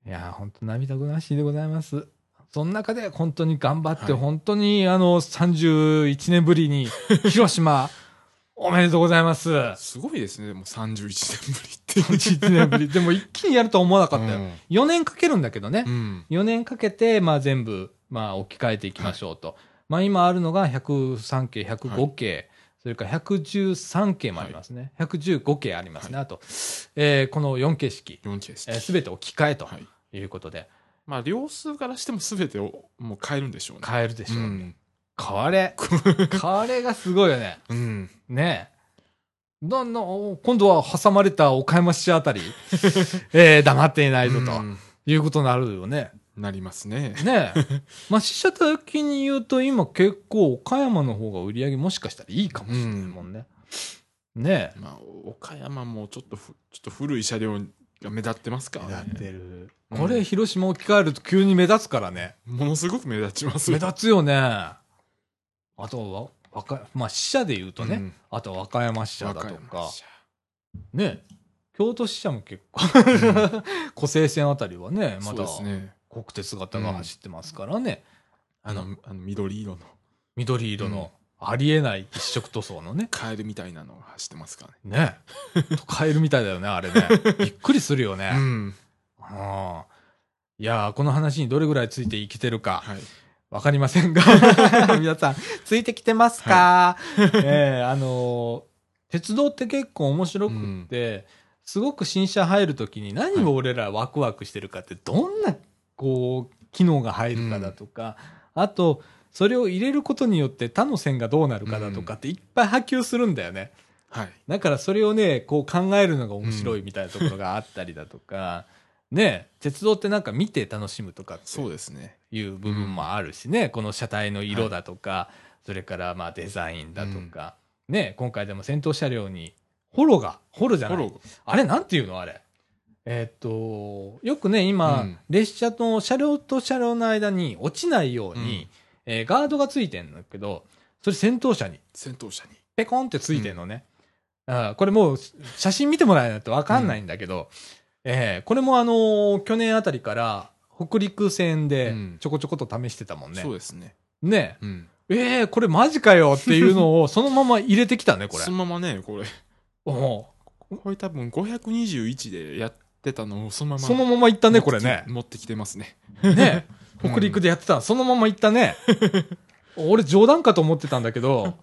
Speaker 1: いやー、本当涙ぐましいでございます。その中で本当に頑張って、
Speaker 2: はい
Speaker 1: 本当にあの、31年ぶりに、広島、おめでとうございます。
Speaker 2: すごいですね、でも31年ぶりっていう。
Speaker 1: 31年ぶり。でも一気にやるとは思わなかったよ。
Speaker 2: うん
Speaker 1: 4年かけるんだけどね。
Speaker 2: うん。
Speaker 1: 4年かけて、まあ全部、まあ置き換えていきましょうと。まあ今あるのが103系、105系、それから113系もありますね。115系ありますね。あと、えーこの4形式、
Speaker 2: 4形式。
Speaker 1: す、えー、べ、て置き換えと
Speaker 2: はい。
Speaker 1: いうことで、
Speaker 2: まあ、両数からしても全てをもう変えるんでしょうね。
Speaker 1: 変えるでしょう。
Speaker 2: うん。
Speaker 1: 変われ。変われがすごいよね。
Speaker 2: うん。
Speaker 1: ねえ。どんどん、今度は挟まれた岡山市あたり、えー黙っていないぞと
Speaker 2: うん
Speaker 1: いうことになるよね。
Speaker 2: なりますね。
Speaker 1: ねえ。まあ、死者的に言うと今結構岡山の方が売り上げもしかしたらいいかもしれないもんね。ねえ。
Speaker 2: まあ、岡山もちょっとふ、ちょっと古い車両が目立ってますからね。
Speaker 1: 目立ってる。
Speaker 2: うん
Speaker 1: これ広島置き換えると急に目立つからね。
Speaker 2: ものすごく目立ちます
Speaker 1: 目立つよね。あとは、まあ、死者で言うとね、
Speaker 2: うん
Speaker 1: あと和歌山支社だとかね、京都支社も結構、湖西線あたりはね、まだ。国鉄型が走ってますからね、
Speaker 2: あの、あの緑色の
Speaker 1: 緑色のありえない一色塗装のね、
Speaker 2: カエルみたいなのが走ってますからね。
Speaker 1: ね、カエルみたいだよね、あれね。びっくりするよね。
Speaker 2: うん。
Speaker 1: うんいやー、この話にどれぐらいついていけてるか、
Speaker 2: はい。
Speaker 1: わかりませんが、皆さん、ついてきてますか、ええあのー鉄道って結構面白くって、すごく新車入るときに何を俺らワクワクしてるかって、どんな、こう、機能が入るかだとか、あと、それを入れることによって他の線がどうなるかだとかっていっぱい波及するんだよね。
Speaker 2: はい。
Speaker 1: だからそれをね、こう考えるのが面白いみたいなところがあったりだとか、ね、鉄道ってなんか見て楽しむとかって
Speaker 2: そうですね。
Speaker 1: いう部分もあるしね、この車体の色だとか、それからまあデザインだとか、ね、今回でも先頭車両に、ホロが、ホロじゃない。あれなんていうのあれ。えーっと、よくね、今、
Speaker 2: うん
Speaker 1: 列車と車両と車両の間に落ちないように、
Speaker 2: うん
Speaker 1: えーガードがついてんだけど、それ先頭車に
Speaker 2: 先頭車に。
Speaker 1: ペコンってついてんのね。あーこれもう写真見てもらえないとわかんないんだけど、えーこれもあのー去年あたりから北陸線で
Speaker 2: うん
Speaker 1: ちょこちょこと試してたもんね。
Speaker 2: そうですね。
Speaker 1: ね
Speaker 2: うん。
Speaker 1: えー、これマジかよっていうのを そのまま入れてきたね、これ
Speaker 2: そ。のままね、これ。
Speaker 1: おう
Speaker 2: これ多分521でやってたのをそのまま。
Speaker 1: そのまま行ったね、これね。
Speaker 2: 持ってきてますね。
Speaker 1: ね
Speaker 2: うん
Speaker 1: 北陸でやってたのそのまま行ったね。俺冗談かと思ってたんだけど、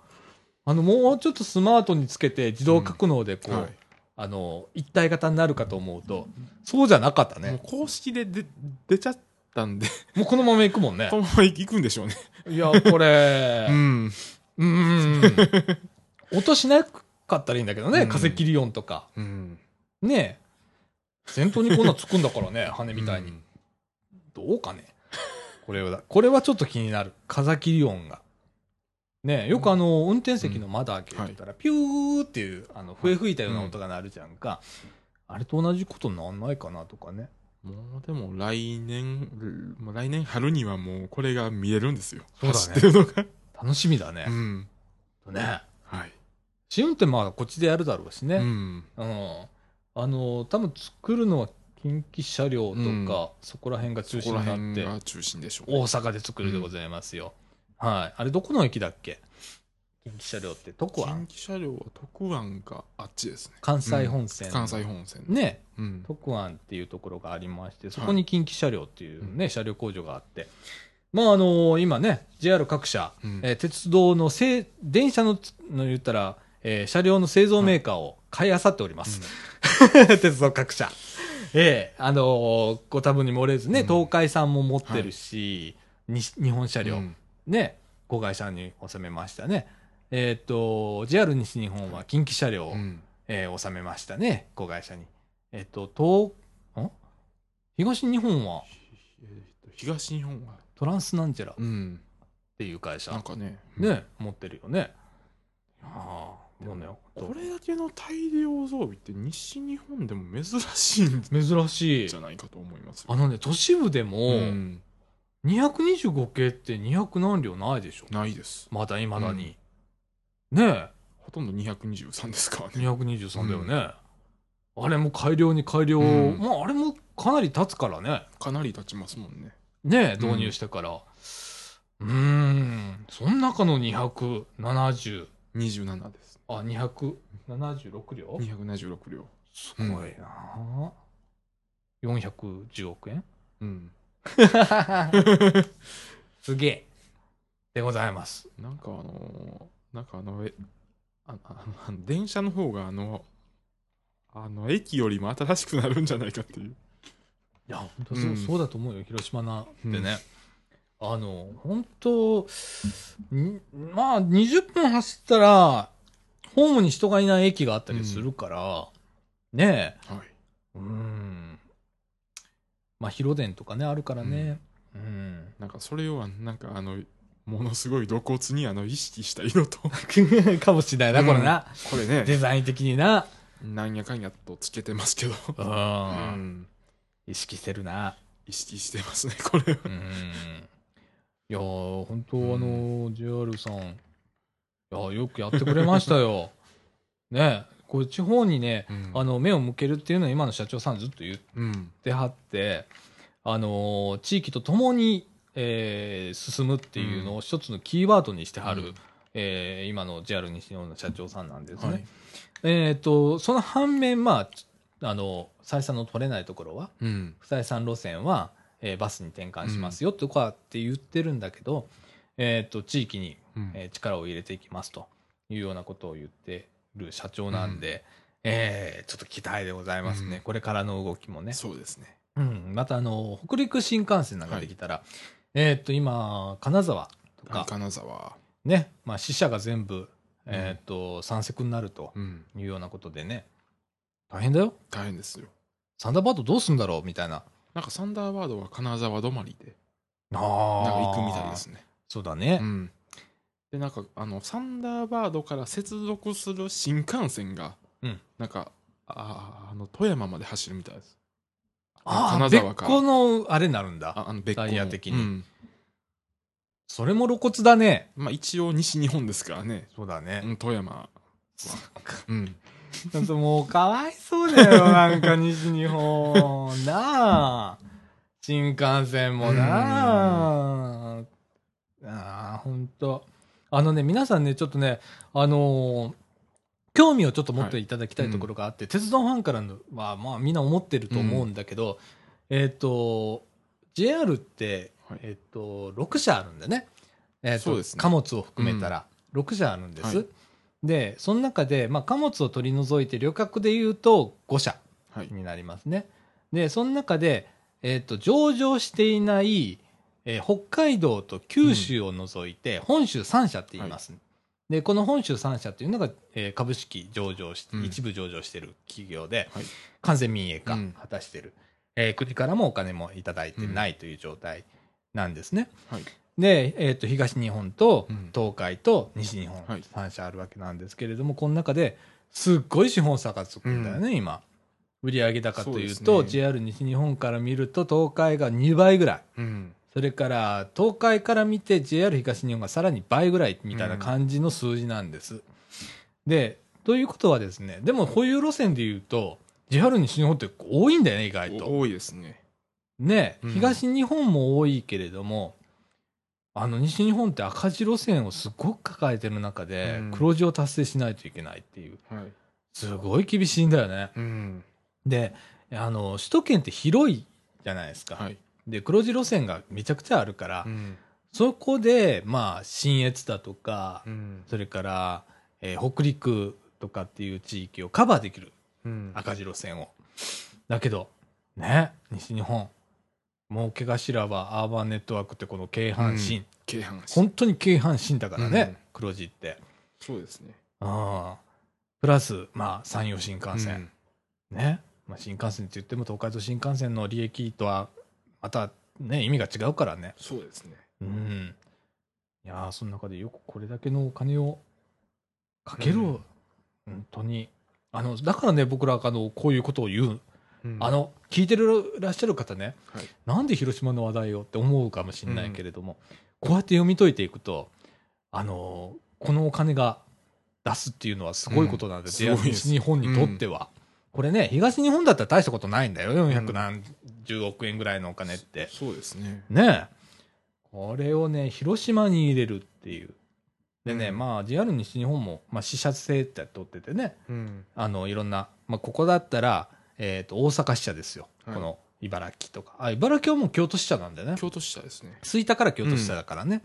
Speaker 1: あの、もうちょっとスマートにつけて自動格納でこう、
Speaker 2: はい。
Speaker 1: あの、一体型になるかと思うと、そうじゃなかった
Speaker 2: もう
Speaker 1: ね。
Speaker 2: 公式で出出ちゃったんで、
Speaker 1: もうこのまま行くもんね
Speaker 2: こ。のまま行くんでしょうね。
Speaker 1: いや、これ、
Speaker 2: ん。
Speaker 1: うーん。落としなかったらいいんだけどね、
Speaker 2: うん
Speaker 1: 化石リオンとか。
Speaker 2: うん。
Speaker 1: ねえ。先頭にこんなつくんだからね、羽みたいに。
Speaker 2: うん
Speaker 1: どうかね。これは、これはちょっと気になる。風切り音が。ねえよくあの、運転席の窓開けてたら、ピューっていう、あの、笛吹いたような音が鳴るじゃんか。あれと同じことなんないかなとかね。
Speaker 2: もうでも来年、来年春にはもうこれが見えるんですよ。
Speaker 1: そうだね
Speaker 2: 走ってるのが。
Speaker 1: 楽しみだね
Speaker 2: う。ん。
Speaker 1: ね
Speaker 2: はい。
Speaker 1: 試運転まあこっちでやるだろうしね。
Speaker 2: うん。
Speaker 1: うん。あの、多分作るのは近畿車両とか、
Speaker 2: うん
Speaker 1: そこら辺が中心になって、
Speaker 2: 辺が中心でしょうね。
Speaker 1: 大阪で作るでございますよ。はい。あれどこの駅だっけ？近畿車両って、徳
Speaker 2: 近
Speaker 1: 湾。
Speaker 2: 畿車両は徳湾があっちですね。
Speaker 1: 関西本線、
Speaker 2: 関西本線。
Speaker 1: ね、
Speaker 2: うん。
Speaker 1: 徳湾っていうところがありまして、そこに近畿車両っていうね、車両工場があって、まああの今ね、JR 各社、
Speaker 2: うん。
Speaker 1: えー鉄道のせい、電車のつの言ったら、えー車両の製造メーカーを買い漁っております。鉄道各社。ええあのーご多分に漏れずね、
Speaker 2: うん。
Speaker 1: 東海さんも持ってるし、に日本車両、
Speaker 2: うん
Speaker 1: ね、子会社に収めましたね。えっ、と、JR 西日本は近畿車両を、
Speaker 2: うん。
Speaker 1: えー収めましたね、子会社に。えっ、と、東、ん？東日本は？
Speaker 2: えーと東日本は、
Speaker 1: トランスなんちゃらっ
Speaker 2: うん。
Speaker 1: ていう会社、
Speaker 2: なんかね。
Speaker 1: ね、持ってるよね。ああ、もうね、
Speaker 2: これだけの大量増備って西日本でも珍しいん
Speaker 1: 珍しい
Speaker 2: じゃ。ないかと思いますよ。
Speaker 1: あのね、都市部でも、
Speaker 2: うん。
Speaker 1: 225系って200何両ないでしょ？
Speaker 2: ないです。
Speaker 1: まだ未だに。ねえ。
Speaker 2: ほとんど223ですからね。
Speaker 1: 223だよね。あれも改良に改良、
Speaker 2: うん
Speaker 1: まああれもかなり経つからね。
Speaker 2: かなり経ちますもんね。
Speaker 1: ね
Speaker 2: うん
Speaker 1: 導入してから。うーん、その中の270、
Speaker 2: 27です。
Speaker 1: あ、276両
Speaker 2: ？276両。
Speaker 1: すごいなあ、410億円？
Speaker 2: うん。
Speaker 1: すげえ。でございます。
Speaker 2: なんかあのーなんかあの、えあああの 電車の方があの、あの、駅よりも新しくなるんじゃないかっていう。
Speaker 1: いや、本当そう,、
Speaker 2: うん
Speaker 1: そうだと思うよ、広島なんてね。あの、本当んまあ、20分走ったら、ホームに人がいない駅があったりするから、ねえ、
Speaker 2: はい。
Speaker 1: うん。まあ、広電とかね、あるからね。うん。
Speaker 2: なんかそれを、なんかあの、ものすごい露骨にあの意識した色と、
Speaker 1: かもしれないな、これな。
Speaker 2: これね、
Speaker 1: デザイン的にな。
Speaker 2: なんやかんやとつけてますけど、
Speaker 1: う。
Speaker 2: うんん、
Speaker 1: 意識してるな。
Speaker 2: 意識してますね、これは。
Speaker 1: うん。いやー、本当、あの、JR さん、いや、よくやってくれましたよ。ねこれ地方にね、
Speaker 2: うん
Speaker 1: あの、目を向けるっていうのは今の社長さんずっと言っ
Speaker 2: うん。
Speaker 1: てはって、あのー地域とともに、えー進むっていうのを一つのキーワードにしてはる、
Speaker 2: うん
Speaker 1: えー今の JR 西日本の社長さんなんですね。
Speaker 2: はい。
Speaker 1: えっ、と、その反面、まあ、あの、採算の取れないところは、
Speaker 2: うん。
Speaker 1: 不採算路線は、えーバスに転換しますよとかって言ってるんだけど、えっ、と、地域に、
Speaker 2: うん
Speaker 1: えー力を入れていきますというようなことを言ってる社長なんで、えーちょっと期待でございますね。
Speaker 2: うん
Speaker 1: これからの動きもね。
Speaker 2: そうですね。
Speaker 1: うん、またあの、北陸新幹線なんかできたら、えーっと、今、金沢とか、
Speaker 2: 金沢。
Speaker 1: ね、まあ、死者が全部、えーっと、山積になると
Speaker 2: うん。
Speaker 1: いうようなことでね、大変だよ。
Speaker 2: 大変ですよ。
Speaker 1: サンダーバードどうすんだろう？みたいな。
Speaker 2: なんかサンダーバードは金沢止まりで、
Speaker 1: あ
Speaker 2: なんか行くみたいですね。
Speaker 1: そうだね
Speaker 2: う。ん。で、なんか、あの、サンダーバードから接続する新幹線が、
Speaker 1: うん
Speaker 2: なんか、ああの、富山まで走るみたいです。
Speaker 1: あ
Speaker 2: 金沢か
Speaker 1: 個の、あれになるんだ。
Speaker 2: ああの別個の
Speaker 1: ダイヤ的に
Speaker 2: うん
Speaker 1: それも露骨だね。
Speaker 2: まあ一応西日本ですからね。
Speaker 1: そうだね。
Speaker 2: うん富山。うん。
Speaker 1: ちょっともうかわいそうだよ、なんか西日本。なあ。新幹線もなあ。ああ、ほんと。あのね、皆さんね、ちょっとね、あのー興味をちょっと持っていただきたいところがあって、鉄道ファンからのは、まあみんな思ってると思うんだけど、えっ、と、JR って、
Speaker 2: はい
Speaker 1: えっ、と、6社あるんだね。えっ、と、
Speaker 2: そうですね
Speaker 1: 貨物を含めたら、6社あるんです。
Speaker 2: はい
Speaker 1: で、その中で、まあ、貨物を取り除いて旅客で言うと5社
Speaker 2: はい。
Speaker 1: になりますね。で、その中で、えっ、と、上場していない、えー北海道と九州を除いて、本州3社って言います。で、この本州3社っていうのが、えー株式上場し、
Speaker 2: うん
Speaker 1: 一部上場してる企業で、
Speaker 2: はい
Speaker 1: 完全民営化
Speaker 2: うん
Speaker 1: 果たしてる、えー国からもお金もいただいてないという状態なんですね。
Speaker 2: はい。
Speaker 1: で、えっ、と、東日本と
Speaker 2: うん
Speaker 1: 東海と西日本、
Speaker 2: はい
Speaker 1: 3社あるわけなんですけれども、この中で、すっごい資本差がつくんだよね、今。売上高というと、
Speaker 2: そうね
Speaker 1: JR 西日本から見ると、東海が2倍ぐらい。
Speaker 2: うん。
Speaker 1: それから、東海から見て JR 東日本がさらに倍ぐらいみたいな感じの数字なんです。で、ということはですね、でも保有路線で言うと、JR 西日本って多いんだよね、意外と。
Speaker 2: お多いですね。
Speaker 1: ね、
Speaker 2: うん
Speaker 1: 東日本も多いけれども、あの西日本って赤字路線をすごく抱えてる中で、
Speaker 2: うん
Speaker 1: 黒字を達成しないといけないっていう、
Speaker 2: はい。
Speaker 1: すごい厳しいんだよね。
Speaker 2: うん。
Speaker 1: で、あの、首都圏って広いじゃないですか。
Speaker 2: はい。
Speaker 1: で、黒字路線がめちゃくちゃあるから、
Speaker 2: うん。
Speaker 1: そこで、まあ、信越だとか、
Speaker 2: うん。
Speaker 1: それから、えー北陸とかっていう地域をカバーできる。
Speaker 2: うん。
Speaker 1: 赤字路線を。だけど、ね、西日本、儲け頭はアーバンネットワークってこの京阪神、
Speaker 2: 京阪神。
Speaker 1: 本当に京阪神だからね、
Speaker 2: うん
Speaker 1: 黒字って。
Speaker 2: そうですね。
Speaker 1: ああプラス、まあ、山陽新幹線、ね。まあ、新幹線って言っても東海道新幹線の利益とは、またね、意味が違うからね。
Speaker 2: そうですね。
Speaker 1: うん。いやーその中でよくこれだけのお金をかける、
Speaker 2: うん
Speaker 1: 本当に。あの、だからね、僕ら、あの、こういうことを言う。
Speaker 2: うん
Speaker 1: あ、の、聞いてるらっしゃる方ね、
Speaker 2: はい。
Speaker 1: なんで広島の話題をって思うかもしれないけれども、こうやって読み解いていくと、あの、このお金が出すっていうのはすごいことなんで、
Speaker 2: うん
Speaker 1: JR
Speaker 2: すごいです
Speaker 1: 西日本にとっては。これね、東日本だったら大したことないんだよ。400何十億円ぐらいのお金って。
Speaker 2: そうですね。
Speaker 1: ねえ。これをね、広島に入れるっていう。でね、
Speaker 2: うん
Speaker 1: まあ JR 西日本も、まあ死者制って取っててね、
Speaker 2: うん。
Speaker 1: あの、いろんな、まあここだったら、えっ、と、大阪支社ですよ。
Speaker 2: はい
Speaker 1: この茨城とか。あ、茨城はもう京都支社なんだよね。
Speaker 2: 京都市ですね。
Speaker 1: 吹田から京都支社だからね。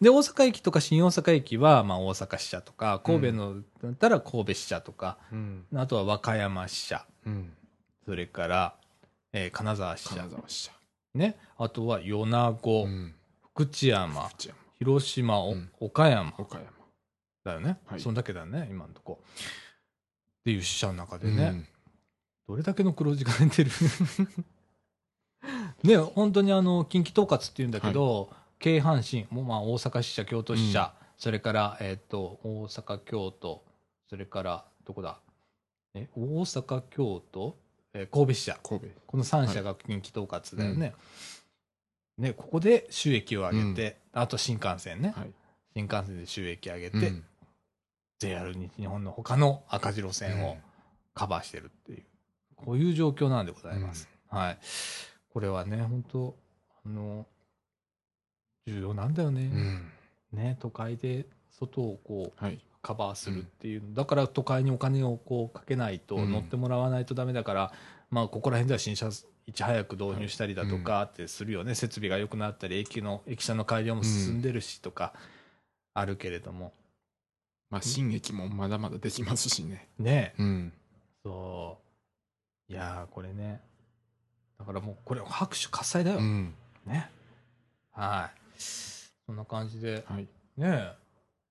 Speaker 1: で、大阪駅とか新大阪駅は、まあ大阪支社とか、神戸のだったら神戸支社とか、
Speaker 2: うん。
Speaker 1: あとは和歌山支社、
Speaker 2: うん。
Speaker 1: それから、えー金沢支社
Speaker 2: 金、沢市社。
Speaker 1: ね。あとは米子、
Speaker 2: うん。
Speaker 1: 福知山、
Speaker 2: 福知山。
Speaker 1: 広島、岡山
Speaker 2: 岡山。
Speaker 1: だよね。
Speaker 2: はい
Speaker 1: そんだけだね、今のとこ。っていう支社の中でね、
Speaker 2: うん
Speaker 1: どれだけの黒字が出てる？ね、本当にあの、近畿統括っていうんだけど、京阪神、もうまあ大阪支社、京都支社、それから、えっ、と、大阪、京都、それから、どこだ？え、大阪、京都、えー神戸支社。
Speaker 2: 神戸。
Speaker 1: この3社が近畿統括だよね。ね、ここで収益を上げて、あと新幹線ね、
Speaker 2: はい。
Speaker 1: 新幹線で収益上げて、
Speaker 2: うん
Speaker 1: JR 西日本の他の赤字路線をカバーしてるっていう、こういう状況なんでございます。はい。これはね、本当あの、重要なんだよね。
Speaker 2: うん。
Speaker 1: ね、都会で外をこう、
Speaker 2: はい。
Speaker 1: カバーするっていう、だから都会にお金をこうかけないと、
Speaker 2: うん
Speaker 1: 乗ってもらわないとダメだから、まあ、ここら辺では新車いち早く導入したりだとかってするよね、設備が良くなったり、駅の駅舎の改良も進んでるしとか、あるけれども、
Speaker 2: まあ、新駅もまだまだできますしね。
Speaker 1: ね
Speaker 2: うん。
Speaker 1: そう、いやー、これね、だからもう、これ、拍手喝采だよ、
Speaker 2: うん。
Speaker 1: ね。はい。そんな感じで、
Speaker 2: はい。
Speaker 1: ね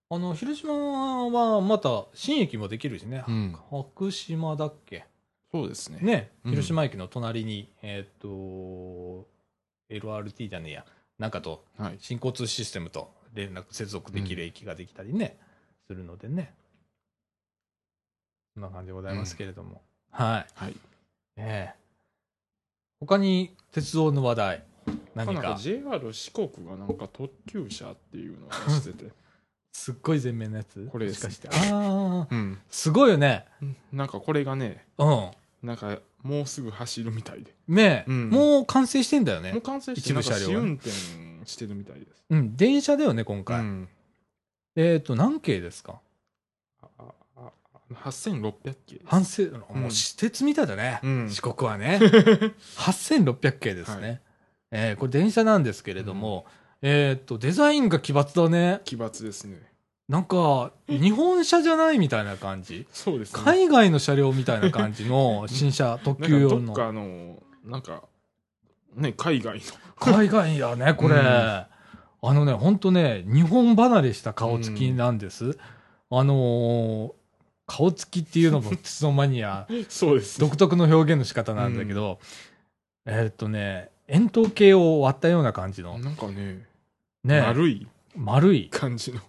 Speaker 1: あの、広島はまた新駅もできるしね、
Speaker 2: うん
Speaker 1: 白島だっけ？
Speaker 2: そうですね。
Speaker 1: ね、
Speaker 2: うん
Speaker 1: 広島駅の隣に、えーっと、LRT じゃねえや、なんかと、
Speaker 2: はい。
Speaker 1: 新交通システムと連絡接続できる駅ができたりね、するのでね。そんな感じでございますけれども。はい。
Speaker 2: はい。
Speaker 1: ええ他に鉄道の話題、何
Speaker 2: なんか
Speaker 1: か、
Speaker 2: JR 四国がなんか特急車っていうのを出してて。
Speaker 1: すっごい全面のやつ？
Speaker 2: これです
Speaker 1: もしかして。ああ、
Speaker 2: うん。
Speaker 1: すごいよね。
Speaker 2: なんかこれがね、
Speaker 1: うん。
Speaker 2: なんかもうすぐ走るみたいで。
Speaker 1: ねえ、
Speaker 2: うん
Speaker 1: もう完成してんだよね
Speaker 2: もう。完成して
Speaker 1: 一部車両
Speaker 2: 試運転してるみたいです。
Speaker 1: うん、電車だよね、今回。
Speaker 2: うん。
Speaker 1: えっ、と、何系ですか？
Speaker 2: 8600系。
Speaker 1: 反省、も
Speaker 2: うん
Speaker 1: う私鉄みたいだね。
Speaker 2: うん
Speaker 1: 四国はね。8600系ですね。
Speaker 2: はい
Speaker 1: えーこれ電車なんですけれども、えっ、と、デザインが奇抜だね。
Speaker 2: 奇抜ですね。
Speaker 1: なんか、日本車じゃないみたいな感じ？
Speaker 2: そうですね。
Speaker 1: 海外の車両みたいな感じの 新車、特急用の。
Speaker 2: なんの、なんか、ね、海外の。
Speaker 1: 海外だね、これ。
Speaker 2: うん
Speaker 1: あのね、ほんとね、日本離れした顔つきなんです。あのー顔つきっていうのも鉄道マニア
Speaker 2: そうですね。
Speaker 1: 独特の表現の仕方なんだけど、えーっとね、円筒形を割ったような感じの、
Speaker 2: なんかね、
Speaker 1: ね、
Speaker 2: 丸い
Speaker 1: 丸い。
Speaker 2: 感じの。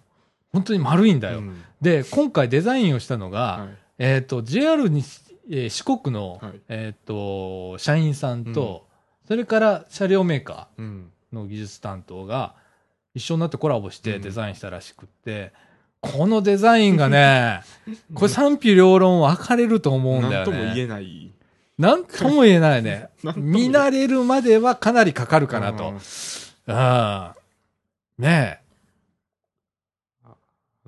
Speaker 1: 本当に丸いんだよ。
Speaker 2: うん
Speaker 1: で、今回デザインをしたのが、
Speaker 2: はい。
Speaker 1: えーっと、JR に、えー四国の、
Speaker 2: はい
Speaker 1: えーっと、社員さんと、それから車両メーカ
Speaker 2: うん。
Speaker 1: ーの技術担当が、一緒になってコラボして
Speaker 2: うん
Speaker 1: デザインしたらしくって、このデザインがね、これ賛否両論分かれると思うんだよね。
Speaker 2: なんとも言えない。
Speaker 1: なんとも言えないね。見慣れるまではかなりかかるかなと。
Speaker 2: うん
Speaker 1: うん。ね
Speaker 2: あ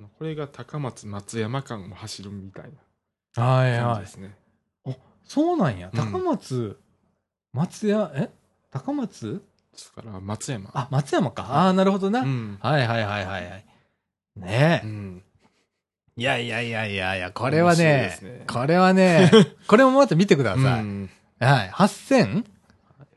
Speaker 2: のこれが高松松山間を走るみたい
Speaker 1: え。はいはい
Speaker 2: な感じで。すね。
Speaker 1: そうなんや。
Speaker 2: うん
Speaker 1: 高松、松屋、え？高松？
Speaker 2: ですから松山。
Speaker 1: あ、松山か。ああ、なるほどな。
Speaker 2: うん。
Speaker 1: はいはいはいはいはい。ねえ。
Speaker 2: うん。
Speaker 1: いやいやいやいやいや、これはね
Speaker 2: ね
Speaker 1: これはね、これもまた見てください。
Speaker 2: うん
Speaker 1: はい。8000?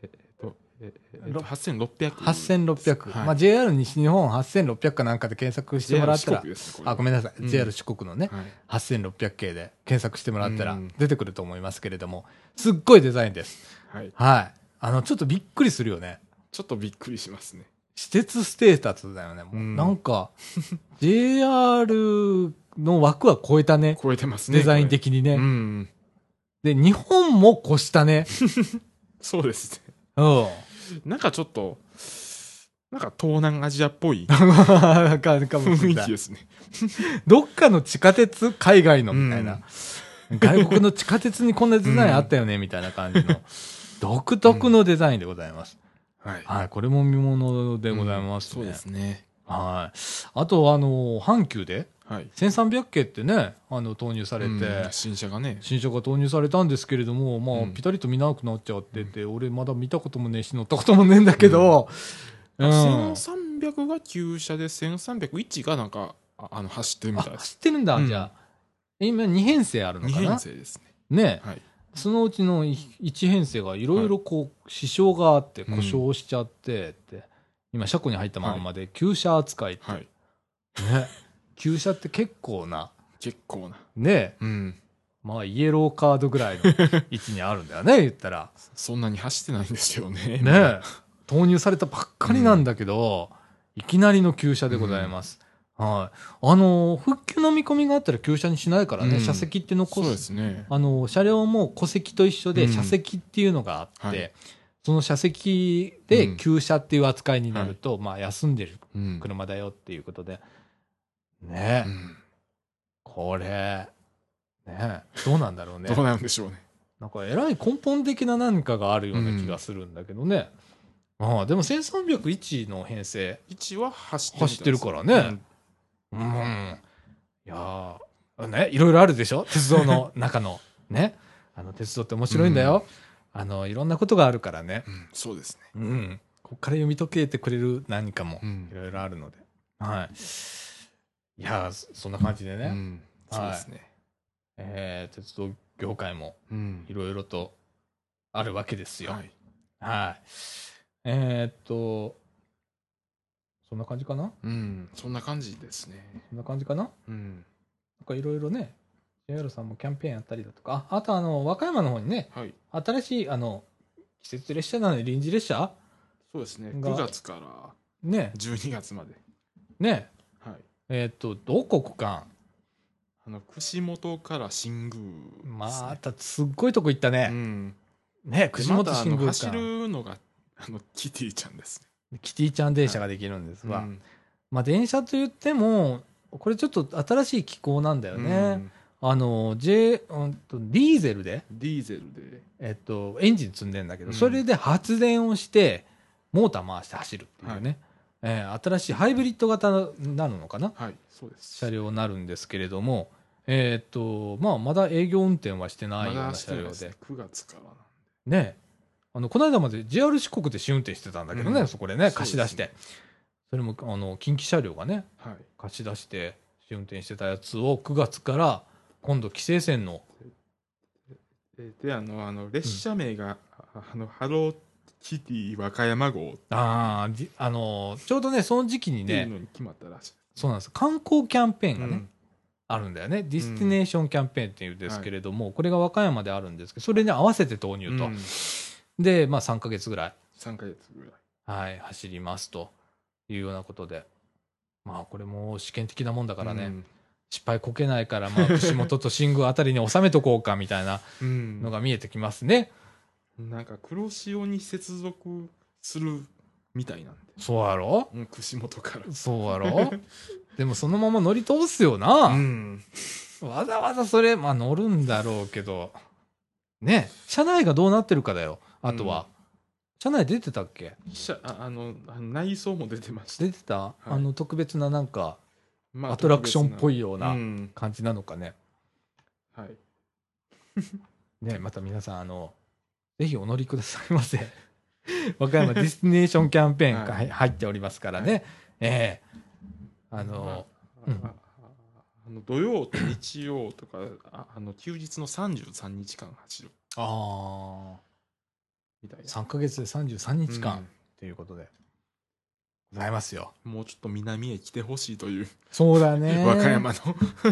Speaker 2: えっと、ええっと8600。
Speaker 1: 8600。
Speaker 2: はい
Speaker 1: まあ JR 西日本8600かなんかで検索してもらったら
Speaker 2: ね
Speaker 1: あ、ごめんなさい。
Speaker 2: うん
Speaker 1: JR 四国のね、
Speaker 2: はい。
Speaker 1: 8600系で検索してもらったら
Speaker 2: うん
Speaker 1: 出てくると思いますけれども、すっごいデザインです。
Speaker 2: はい。
Speaker 1: はい。あの、ちょっとびっくりするよね。
Speaker 2: ちょっとびっくりしますね。
Speaker 1: 私鉄ステータスだよね。もう
Speaker 2: うん
Speaker 1: なんか、JR の枠は超えたね。
Speaker 2: 超えてますね。
Speaker 1: デザイン的にね。
Speaker 2: うん。
Speaker 1: で、日本も越したね。
Speaker 2: そうですね。
Speaker 1: うん。
Speaker 2: なんかちょっと、なんか東南アジアっぽい
Speaker 1: かかもし
Speaker 2: 雰
Speaker 1: れない
Speaker 2: 囲気ですね。
Speaker 1: どっかの地下鉄海外のみたいな。外国の地下鉄にこんなデザインあったよね、みたいな感じの。独特のデザインでございます。
Speaker 2: はい。
Speaker 1: はい。これも見物でございますね。
Speaker 2: そうですね。
Speaker 1: はい。あと、あの、阪急で
Speaker 2: はい。
Speaker 1: 1300系ってね、あの、投入されて、
Speaker 2: うん新車がね。
Speaker 1: 新車が投入されたんですけれども、まあ、
Speaker 2: うん
Speaker 1: ピタリと見なくなっちゃってて、俺まだ見たこともねえし、乗ったこともねえんだけど、うん。
Speaker 2: 1300が旧車で1301がなんか、ああの、走ってるみたい
Speaker 1: あ、
Speaker 2: です。
Speaker 1: 知ってるんだ、
Speaker 2: うん
Speaker 1: じゃあ。今、2編成あるの
Speaker 2: 2
Speaker 1: かな？
Speaker 2: 編成ですね。
Speaker 1: ね
Speaker 2: はい。
Speaker 1: そのうちの1編成がいろいろこう、支障があって、故障しちゃってって、今、車庫に入ったまんまで、旧車扱いって、
Speaker 2: はい。
Speaker 1: ね。旧車って結構な、
Speaker 2: 結構な。
Speaker 1: ね、
Speaker 2: うん。
Speaker 1: まあ、イエローカードぐらいの 位置にあるんだよね、言ったら。
Speaker 2: そんなに走ってないんですよね。
Speaker 1: ねえ、投入されたばっかりなんだけど、いきなりの旧車でございます。はい。あの、復旧の見込みがあったら旧車にしないからね、
Speaker 2: うん
Speaker 1: 車席って残
Speaker 2: そうですすね。
Speaker 1: あの、車両も戸籍と一緒で、
Speaker 2: うん
Speaker 1: 車席っていうのがあって、
Speaker 2: はい
Speaker 1: その車席で旧車っていう扱いになると、まあ、休んでる
Speaker 2: うん。
Speaker 1: 車だよっていうことで。ねこれ、ねえ、どうなんだろうね。
Speaker 2: どうなんでしょうね。
Speaker 1: なんか、えらい根本的な何かがあるような気がするんだけどね。ああ、でも1301の編成、
Speaker 2: 1は走って
Speaker 1: るからねうん。いやーね、いろいろあるでしょ？鉄道の中の。ね？あの、鉄道って面白いんだよ。あの、いろんなことがあるからね。
Speaker 2: うん。うんそうですね。
Speaker 1: うん。ここから読み解けてくれる何かも
Speaker 2: う、ん
Speaker 1: い。ろいろあるので。はい。いやーそそんな感じでね。
Speaker 2: うん。そうですね。
Speaker 1: えー鉄道業界も
Speaker 2: うん
Speaker 1: いろいろとあるわけですよ。
Speaker 2: はい。
Speaker 1: はい。えーっと、そんな感じかな？
Speaker 2: うん。そんな感じですね。
Speaker 1: そんな感じかな？
Speaker 2: うん。
Speaker 1: なんかいろいろね、JR さんもキャンペーンやったりだとか、ああとあの、和歌山の方にね、
Speaker 2: はい。
Speaker 1: 新しい、あの、季節列車なので臨時列車？
Speaker 2: そうですね。
Speaker 1: が
Speaker 2: 9月から
Speaker 1: ね、
Speaker 2: 12月まで。
Speaker 1: ね、
Speaker 2: はい。
Speaker 1: えーっと、どこ区間
Speaker 2: あの、串本から新宮ね。
Speaker 1: またすっごいとこ行った
Speaker 2: う
Speaker 1: ね。
Speaker 2: ん。
Speaker 1: ね、
Speaker 2: で
Speaker 1: 串本新宮
Speaker 2: 走
Speaker 1: 間。
Speaker 2: るのが、あの、キティちゃんですね。
Speaker 1: キティちゃん電車ができるんですが、
Speaker 2: うん
Speaker 1: まあ電車と言っても、これちょっと新しい機構なんだよね。
Speaker 2: うん
Speaker 1: あの、J、うんと、ディーゼルで、
Speaker 2: ディーゼルで。
Speaker 1: えっと、エンジン積んでんだけど、
Speaker 2: うん
Speaker 1: それで発電をして、モーター回して走るっていうね、えー新しいハイブリッド型になるのかな？
Speaker 2: はい、そうです。
Speaker 1: 車両になるんですけれども、えっと、まあ、まだ営業運転はしてないような車両で
Speaker 2: ないですね。。9月からなん
Speaker 1: ね。あの、この間まで JR 四国で試運転してたんだけどね、
Speaker 2: うん
Speaker 1: そこでね、貸し出して。
Speaker 2: そ
Speaker 1: れも、あの、近畿車両がね、
Speaker 2: はい。
Speaker 1: 貸し出して試運転してたやつを9月から、今度、規制線の、
Speaker 2: えで、あの、あの、列車名が、ああの、ハローキティ和歌山号っ
Speaker 1: ああ、じあの、ちょうどね、その時期に
Speaker 2: ていう
Speaker 1: ね、
Speaker 2: のに決まったらしい。
Speaker 1: そうなんです。観光キャンペーンがね、
Speaker 2: うん
Speaker 1: あるんだよね。ディスティネーションキャンペーンっていうんですけれども、これが和歌山であるんですけど、それに合わせて投入と。
Speaker 2: うん
Speaker 1: で、まあ3ヶ月ぐらい、
Speaker 2: 3ヶ月ぐらい。
Speaker 1: はい、走りますというようなことで。まあこれも試験的なもんだからね、
Speaker 2: うん
Speaker 1: 失敗こけないから、まあ串本と新宮あたりに収めとこうかみたいな
Speaker 2: うん
Speaker 1: のが見えてきますね。
Speaker 2: なんか黒潮に接続するみたいなんで。
Speaker 1: そうやろ？
Speaker 2: うん串本から。
Speaker 1: そうやろ？でもそのまま乗り通すよな。
Speaker 2: うん。
Speaker 1: わざわざそれ、まあ乗るんだろうけど、ね、車内がどうなってるかだよ。あとは？車内出てたっけ？
Speaker 2: 車ああの、内装も出てました。
Speaker 1: 出てた、あの特別ななんか、
Speaker 2: ま
Speaker 1: アトラクションっぽいよう
Speaker 2: う。
Speaker 1: なん感じなのかね。
Speaker 2: はい。
Speaker 1: ね、また皆さん、あの、ぜひお乗りくださいませ。和歌山ディスティネーションキャンペーンが
Speaker 2: はい
Speaker 1: 入っておりますからね。ええあの、うん
Speaker 2: ああの土曜と日曜とかああの休日の33日間走る
Speaker 1: ああ、
Speaker 2: みたいな。
Speaker 1: 3ヶ月で33日間。
Speaker 2: うん。
Speaker 1: ということで、ございますよ。
Speaker 2: もうちょっと南へ来てほしいという、
Speaker 1: そうだね。
Speaker 2: 和歌山の。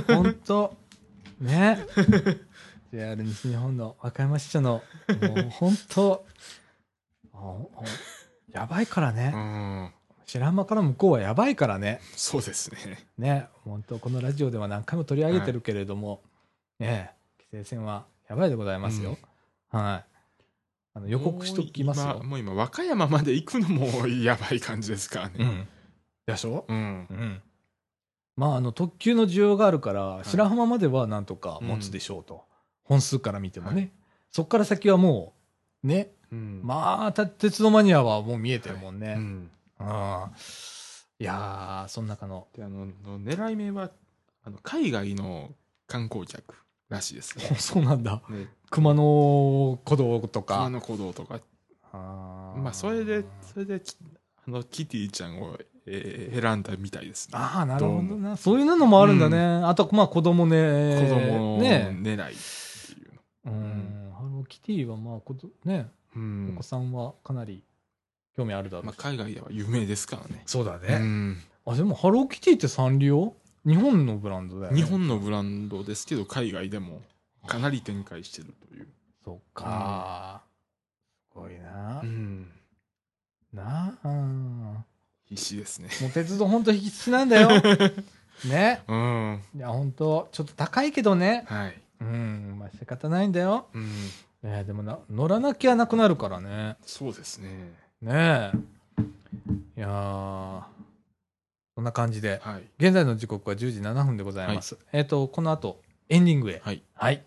Speaker 1: 本当。ね。JR 西日本の和歌山支社の。もう本当。やばいから
Speaker 2: う
Speaker 1: ね
Speaker 2: ん。
Speaker 1: 白浜から向こうはやばいからね。
Speaker 2: そうですね。
Speaker 1: ね。本当このラジオでは何回も取り上げてるけれども、ね。規制線はやばいでございますよ、はいあの予告しときますよ
Speaker 2: もう今。和歌山まで行くのもやばい感じですからね。
Speaker 1: うん。でしょ？
Speaker 2: うん。
Speaker 1: うん。まあ、あの、特急の需要があるから、
Speaker 2: い
Speaker 1: 白浜まではなんとか持つでしょうと。本数から見てもね。そっから先はもう、ね。
Speaker 2: うん。
Speaker 1: まあ、た鉄道マニアはもう見えてるもんね。
Speaker 2: うん。
Speaker 1: ああいやー、その中の。
Speaker 2: で、あの、の狙い目は、あの、海外の観光客らしいですね。
Speaker 1: そうなんだ。
Speaker 2: ね、
Speaker 1: 熊野古道とか。
Speaker 2: 熊野古道とか。
Speaker 1: あー
Speaker 2: まあ、それで、それで、きあの、キティちゃんを、えー選んだみたいですね。
Speaker 1: ああ、なるほどな。そういうのもあるんだね。あと、まあ、子供ね。
Speaker 2: 子供
Speaker 1: ね。
Speaker 2: 狙いっていうの。
Speaker 1: うん。ハローキティは、まあ、こと、ね、
Speaker 2: うん
Speaker 1: お子さんはかなり興味あるだろうし
Speaker 2: まあ、海外では有名ですからね。
Speaker 1: そうだ
Speaker 2: う。ん
Speaker 1: あ、でも、ハローキティってサンリオ？日本のブランドだよね。
Speaker 2: 日本のブランドですけど、海外でもかなり展開してるという。
Speaker 1: そっか、すごいな。
Speaker 2: ん。
Speaker 1: なあ。も
Speaker 2: 必死ですね。
Speaker 1: う鉄道本当必須なんだよ。ね。
Speaker 2: うん。
Speaker 1: いや、本当ちょっと高いけどね。
Speaker 2: はい。
Speaker 1: うん、まあ仕方ないんだよ。
Speaker 2: うん。
Speaker 1: えーでもな、乗らなきゃなくなるからね。
Speaker 2: そうですね。
Speaker 1: ねえ。いやー、そんな感じで、
Speaker 2: はい。
Speaker 1: 現在の時刻は10時7分でございます。えっ、と、この後、エンディングへ。
Speaker 2: はい。
Speaker 1: はい。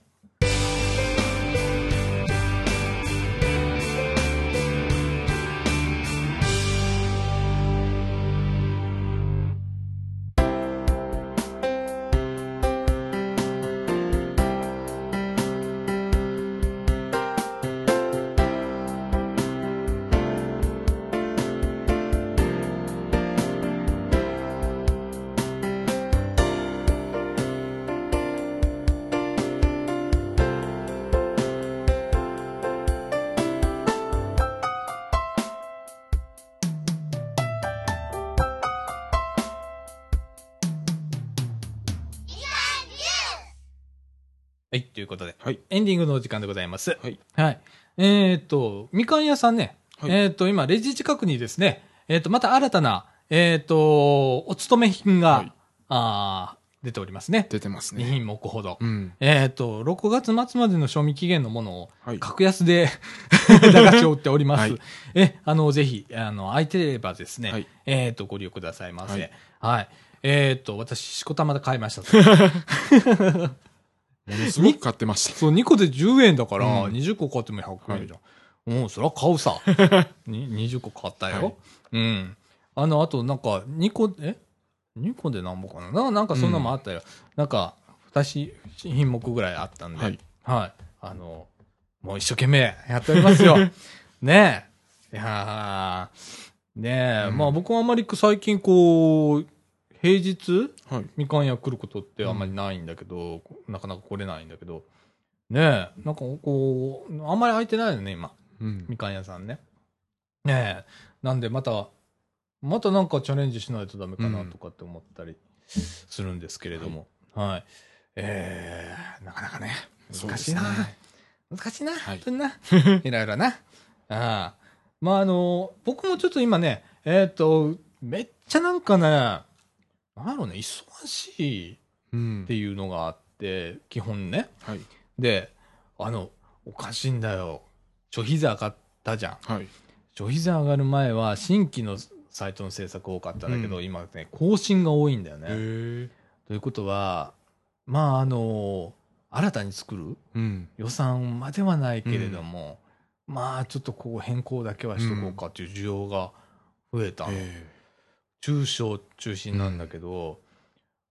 Speaker 1: はい、ということで、
Speaker 2: はい。
Speaker 1: エンディングのお時間でございます。
Speaker 2: はい。
Speaker 1: はい。えっ、と、みかん屋さんね、
Speaker 2: はい
Speaker 1: えっ、と、今、レジ近くにですね、えっ、と、また新たな、えっ、と、お勤め品が、
Speaker 2: はい
Speaker 1: あー出ておりますね。2
Speaker 2: 出てますね。
Speaker 1: 品目ほど。
Speaker 2: うん。
Speaker 1: えっ、と、6月末までの賞味期限のものを、
Speaker 2: はい。
Speaker 1: 格安で 駄菓子を売っております。
Speaker 2: はい
Speaker 1: え、あの、ぜひ、あの、空いてればですね、
Speaker 2: はい
Speaker 1: えっ、と、ご利用くださいませ。は
Speaker 2: はいい。
Speaker 1: えっ、と、私、しこたまで買いました。
Speaker 2: ものすごく買ってました。
Speaker 1: そう、2個で10円だから、
Speaker 2: うん
Speaker 1: 20個買っても100円じゃん。もう、そりゃ買うさ。に20個買ったよ。
Speaker 2: はい
Speaker 1: うん。あの、あと、なんか、2個、え ?2 個で何本かな？ななんかそんなのもあったよ。なんか、2品目ぐらいあったんで。
Speaker 2: はい。
Speaker 1: はい。あの、もう一生懸命やっておりますよ。ねえ。いやーねえ、
Speaker 2: うん
Speaker 1: まあ僕はあまり最近こう、平日
Speaker 2: はい。
Speaker 1: みかん屋来ることってあんまりないんだけど、なかなか来れないんだけど、ねえ、なんかこう、あんまり空いてないよね、今。
Speaker 2: うん。
Speaker 1: みかん屋さんね。ねえ。なんでまた、またなんかチャレンジしないとダメかなとかって思ったりするんですけれども。はい。えー、なかなかね、難しいな。
Speaker 2: ね
Speaker 1: 難しいな、
Speaker 2: はい
Speaker 1: 本当にな。いろいろな。ああ。まああの、僕もちょっと今ね、えっ、と、めっちゃなんかね、なんだろうね、忙しい
Speaker 2: うん
Speaker 1: っていうのがあって、基本ね。
Speaker 2: はい。
Speaker 1: で、あの、おかしいんだよ。消費税上がったじゃん。
Speaker 2: はい。
Speaker 1: 消費税上がる前は新規のサイトの制作多かったんだけど、
Speaker 2: うん
Speaker 1: 今ね、更新が多いんだよ
Speaker 2: へ
Speaker 1: ね。
Speaker 2: え。
Speaker 1: ということは、まああの、新たに作る
Speaker 2: うん。
Speaker 1: 予算まではないけれども、まあちょっとこう変更だけはしとこうかっていう需要が増えたの。
Speaker 2: え
Speaker 1: 中小中心なんだけど、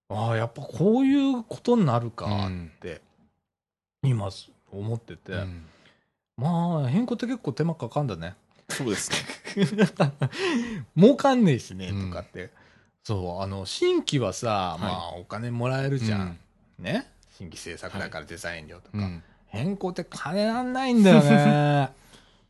Speaker 1: ああ、やっぱこういうことになるかって、今思ってて、
Speaker 2: えうん
Speaker 1: まあ変更って結構手間かかんだね。
Speaker 2: そうですね。
Speaker 1: 儲かんねえしね、
Speaker 2: うん
Speaker 1: とかって。そう、あの、新規はさ、まあお金もらえるじゃん。ね？新規制作だからデザイン料とか。
Speaker 2: うん。
Speaker 1: 変更って金なんないんだよね。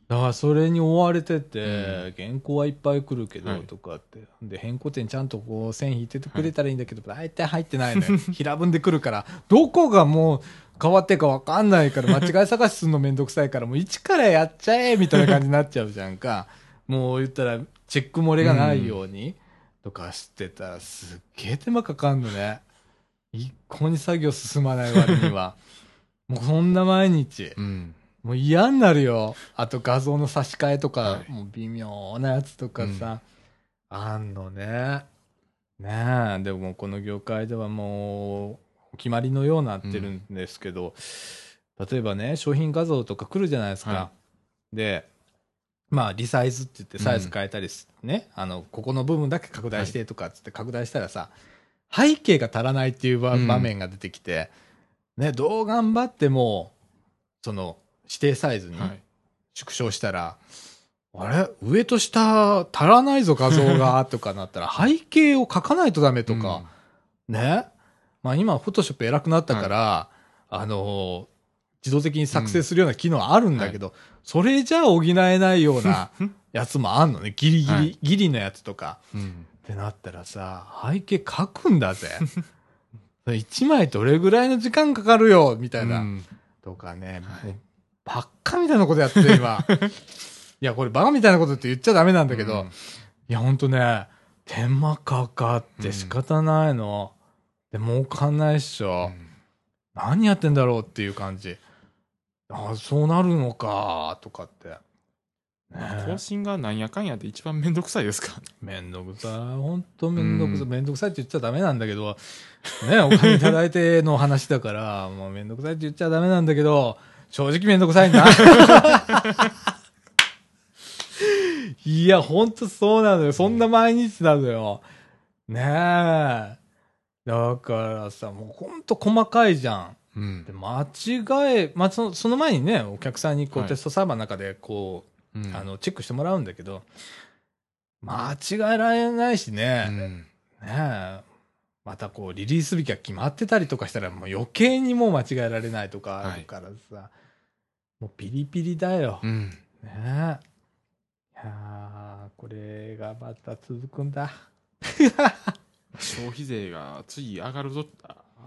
Speaker 1: だからそれに追われてて、原稿はいっぱい来るけど、
Speaker 2: はい
Speaker 1: とかって。で、変更点ちゃんとこう線引いててくれたらいいんだけど、大体入ってないのよ。平文で来るから、どこがもう変わってるかわかんないから、間違い探しするのめんどくさいから、もう一からやっちゃえみたいな感じになっちゃうじゃんか。もう言ったら、チェック漏れがないように、とかしてたら、すっげえ手間かかんのね。一向に作業進まない割には。もうそんな毎日。
Speaker 2: うん。
Speaker 1: もう嫌になるよ。あと画像の差し替えとか、
Speaker 2: はい。
Speaker 1: もう微妙なやつとかさ、あんのね。ねえ、でもこの業界ではもう、お決まりのようになってるんですけど、例えばね、商品画像とか来るじゃないですか。
Speaker 2: は
Speaker 1: で、まあ、リサイズって言ってサイズ変えたりす、ね、あの、ここの部分だけ拡大してとかっつって拡大したらさ、背景が足らないっていう場面が出てきて、ね、どう頑張っても、その、指定サイズに
Speaker 2: はい。
Speaker 1: 縮小したら、あれ？上と下足らないぞ画像がとかなったら、背景を書かないとダメとか、ね？まあ今、フォトショップ偉くなったから、あのー自動的に作成するような機能あるんだけど、それじゃ補えないような やつもあんのね。ギリギリ、
Speaker 2: はい
Speaker 1: ギリのやつとか。
Speaker 2: うん。うん
Speaker 1: ってなったらさ、背景書くんだぜ。1枚どれぐらいの時間かかるよみたいな。
Speaker 2: うん
Speaker 1: とかね、
Speaker 2: はい
Speaker 1: ばっかみたいなことやってる今。いや、これバカみたいなことって言っちゃダメなんだけど、
Speaker 2: うん
Speaker 1: いや、ほんとね、手間かかって仕方ないの。で、儲かんないっしょ。何やってんだろうっていう感じ。ああ、そうなるのか、とかって。ね
Speaker 2: 更新がなんやかんやで一番めんどくさいですか？
Speaker 1: めんどくさい。ほんとめんどくさい。
Speaker 2: うん
Speaker 1: めんどくさいって言っちゃダメなんだけど、ね、お金いただいての話だから、もうめんどくさいって言っちゃダメなんだけど、正直めんどくさいんだ。いや、ほんとそうなのよ。そんな毎日なのよ。ねえ。だからさ、もうほんと細かいじゃん。
Speaker 2: うん
Speaker 1: で、間違え、まあ、そのその前にね、お客さんにこう、
Speaker 2: はい
Speaker 1: テストサーバーの中でこう、
Speaker 2: うん
Speaker 1: あの、チェックしてもらうんだけど、間違えられないし
Speaker 2: う
Speaker 1: ね、
Speaker 2: ん
Speaker 1: ねえまたこう、リリース日が決まってたりとかしたら、もう余計にもう間違えられないとかあるからさ、もうピリピリだよ。
Speaker 2: うん。
Speaker 1: ねえ。いやーこれがまた続くんだ。
Speaker 2: 消費税が次上がると、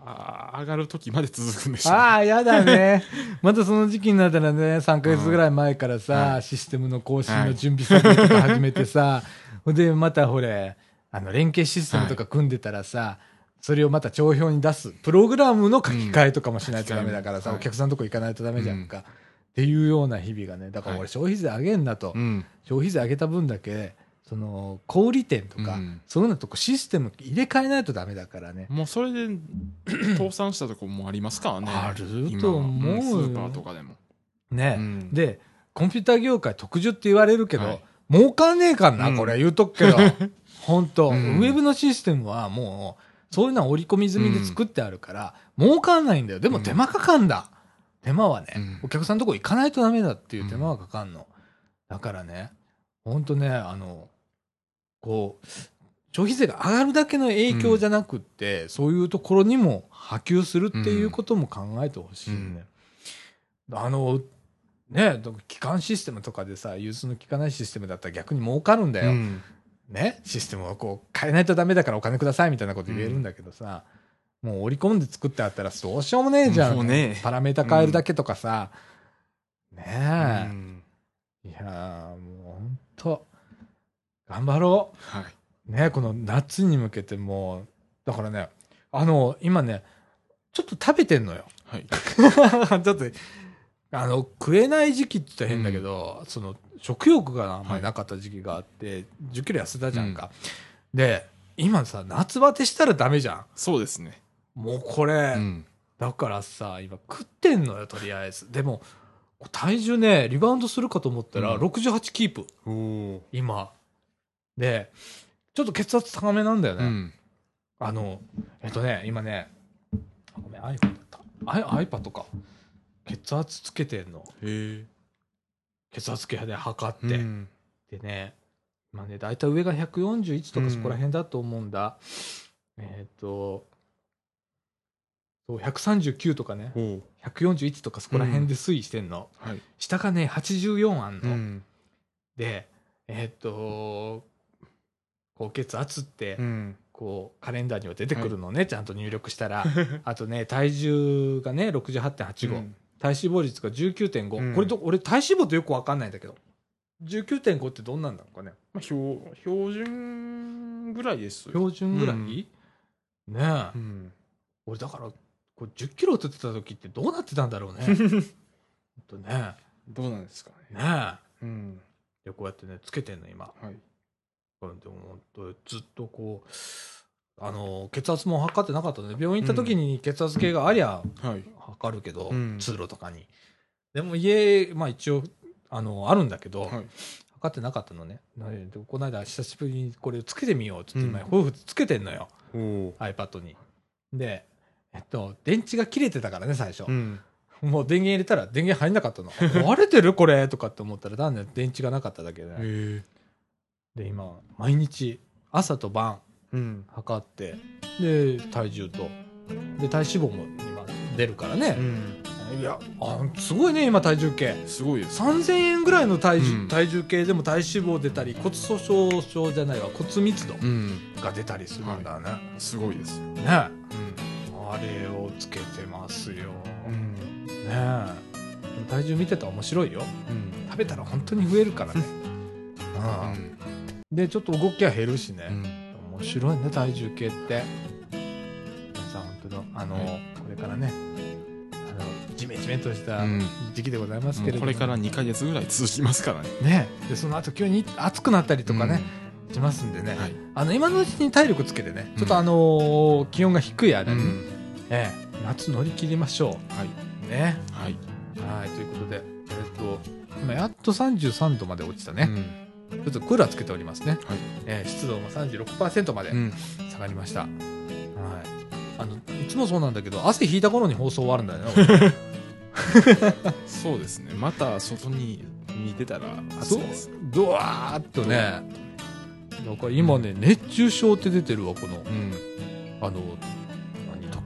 Speaker 2: あ上がる時まで続くんでしょう。
Speaker 1: ああ、やだね。またその時期になったらね、3ヶ月ぐらい前からさ、
Speaker 2: はい
Speaker 1: システムの更新の準備作業とか始めてさ、ほんで、またほれ、あの、連携システムとか組んでたらさ、それをまた帳票に出す。プログラムの書き換えとかもしないとダメだからさ、
Speaker 2: うん
Speaker 1: お客さんのとこ行かないとダメじゃんか。っていうような日々がね、だから
Speaker 2: はい
Speaker 1: 俺消費税上げんだと。
Speaker 2: うん。
Speaker 1: 消費税上げた分だけ、その、小売店とか、
Speaker 2: うん
Speaker 1: そういうのとこシステム入れ替えないとダメだからね。
Speaker 2: もうそれで 倒産したとこもありますからね。
Speaker 1: ある
Speaker 2: 今
Speaker 1: と思う
Speaker 2: スーパーとかでも。
Speaker 1: ね、
Speaker 2: うん
Speaker 1: で、コンピューター業界特需って言われるけど、
Speaker 2: はい
Speaker 1: 儲かんねえかんな、
Speaker 2: うん
Speaker 1: これ言うとくけど。本当、
Speaker 2: うん
Speaker 1: ウェブのシステムはもう、そういうのは織り込み済みで作ってあるから、儲かんないんだよ。でも
Speaker 2: うん
Speaker 1: 手間かかんだ。手間はね、
Speaker 2: うん
Speaker 1: お客さんのとこ行かないとダメだっていう手間はかかんの。だからね、本当ね、あの、こう、消費税が上がるだけの影響じゃなくって、そういうところにも波及するっていうことも考えてほしいよね。あの、ね、機関システムとかでさ、融通の効かないシステムだったら逆に儲かるんだよ。
Speaker 2: うん
Speaker 1: ね、システムをこう変えないとダメだからお金くださいみたいなこと言えるんだけどさ、もう織り込んで作ってあったらどうしようもねえじゃん。
Speaker 2: ね
Speaker 1: パラメータ変えるだけとかさ。ね
Speaker 2: う
Speaker 1: え。
Speaker 2: ん
Speaker 1: いやーもうほんと、頑張ろ
Speaker 2: はい。
Speaker 1: う。ねこの夏に向けてもう、だからね、あの、今ね、ちょっと食べてんのよ。
Speaker 2: はい。
Speaker 1: ちょっと、あの、食えない時期って言ったら変だけど、その、食欲があんまりなかった時期があって、10キロ痩せたじゃんか。で、今さ、夏バテしたらダメじゃん。
Speaker 2: そうですね。
Speaker 1: もうこれ、
Speaker 2: うん。
Speaker 1: だからさ、今食ってんのよ、とりあえず。でも、体重ね、リバウンドするかと思ったら、
Speaker 2: うん
Speaker 1: 68キープ、
Speaker 2: おお。
Speaker 1: 今。で、ちょっと血圧高めなんだよね。
Speaker 2: うん。
Speaker 1: あの、えっとね、今ね、あごめん、iPhone だった。アイ iPad か。血圧つけてんの。血圧計で測って。
Speaker 2: うん
Speaker 1: でね、まあね、大体上が141と
Speaker 2: うん
Speaker 1: かそこら辺だと思うんだ。えっ、と、そう、139とかね、
Speaker 2: おお。
Speaker 1: 141とかそこら辺で推移してんの。
Speaker 2: はい。
Speaker 1: 下がね、84あんの。
Speaker 2: うん。
Speaker 1: で、えっ、と、高血圧って、
Speaker 2: うん。
Speaker 1: こう、カレンダーには出てくるのね、ちゃんと入力したら。あとね、体重がね、68.85。
Speaker 2: うん
Speaker 1: 体脂肪率が19.5、
Speaker 2: うん
Speaker 1: これと俺体脂肪ってよくわかんないんだけど19.5ってどんなんなのかね
Speaker 2: まあ、標標準ぐらいですよ。
Speaker 1: 標準ぐらい、
Speaker 2: うん
Speaker 1: ねえ、
Speaker 2: うん。
Speaker 1: 俺だからこう10キロ取ってた時ってどうなってたんだろうね ほんとね
Speaker 2: どうなんですかね。
Speaker 1: ね
Speaker 2: うん。
Speaker 1: え。で、こうやってね、つけてんの、今。
Speaker 2: はい。
Speaker 1: うんでもずっとこう、あの、血圧も測ってなかったので、病院行った時に血圧計がありゃ
Speaker 2: はい。
Speaker 1: 測るけど、
Speaker 2: うん
Speaker 1: 通路とかに。でも家、まあ一応、あの、あるんだけど、
Speaker 2: はい。
Speaker 1: 測ってなかったのね。でこの間久しぶりにこれをつけてみようって言って、
Speaker 2: うん
Speaker 1: 今、夫婦つけてんのよ。iPad に。で、えっと、電池が切れてたからね、最初。
Speaker 2: うん。
Speaker 1: もう電源入れたら電源入んなかったの。壊れてるこれとかって思ったら、なんで電池がなかっただけで。で、今、毎日、朝と晩、
Speaker 2: うん。
Speaker 1: 測って、で、体重と、で、体脂肪も今出るから
Speaker 2: う
Speaker 1: ね。
Speaker 2: ん。
Speaker 1: いや、あ、すごいね、今体重計。
Speaker 2: すごいです。
Speaker 1: 3000円ぐらいの体重,、
Speaker 2: うん
Speaker 1: 体重計でも体脂肪出たり、骨粗鬆症じゃないわ、骨密度
Speaker 2: うん。
Speaker 1: が出たりするんだね。
Speaker 2: すごいです。
Speaker 1: ね
Speaker 2: うん。
Speaker 1: あれをつけてますよ。
Speaker 2: うん。
Speaker 1: ねえ体重見てたら面白いよ
Speaker 2: うん。
Speaker 1: 食べたら本当に増えるからね、
Speaker 2: う
Speaker 1: うん
Speaker 2: ん。
Speaker 1: でちょっと動きは減るしね、
Speaker 2: うん。
Speaker 1: 面白いね体重計って皆さん本当のあの、
Speaker 2: はい
Speaker 1: これからねあのジメジメとした
Speaker 2: うん
Speaker 1: 時期でございますけれども、
Speaker 2: これから2ヶ月ぐらい続きますからね。
Speaker 1: ねでその後急に暑くなったりとかね、しますんでね、
Speaker 2: うん。はい。
Speaker 1: あの今のうちに体力つけてね
Speaker 2: うん
Speaker 1: ちょっとあのー気温が低い間に、
Speaker 2: うん。
Speaker 1: ええ夏乗り切りましょ
Speaker 2: はい。
Speaker 1: うね
Speaker 2: はい。
Speaker 1: はいということでえっと今やっと33度まで落ちたね、
Speaker 2: うん。
Speaker 1: ちょっとクーラーつけておりますね。
Speaker 2: はい。
Speaker 1: えー湿度も36%まで
Speaker 2: うん。
Speaker 1: 下がりました。はい。あの、いつもそうなんだけど、汗引いた頃に放送終わるんだよね。
Speaker 2: そうですね。また外に見てたら暑いです。
Speaker 1: ドワーっとね。だから今ね、熱中症って出てるわ、この、
Speaker 2: うん。
Speaker 1: あの、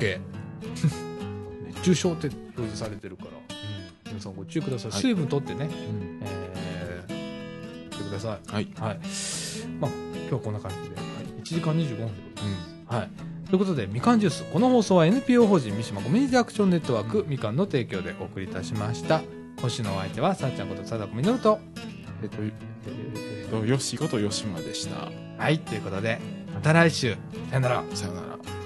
Speaker 1: 何、時計。熱中症って表示されてるから、皆さんご注意ください。
Speaker 2: はい
Speaker 1: 水分取ってね、
Speaker 2: うん。
Speaker 1: えー、してください。
Speaker 2: はい。
Speaker 1: はい。まあ、今日はこんな感じで、はい、1時間25分でございます。
Speaker 2: うん。
Speaker 1: はい。ということで、みかんジュース。この放送は NPO 法人三島コミュニティアクションネットワークみかんの提供でお送りいたしました。今週のお相手は、さっちゃんこと貞子みのると。
Speaker 2: えっと、えっと、よしことよしまでした。
Speaker 1: はい。ということで、また来週。さよなら。
Speaker 2: さよなら。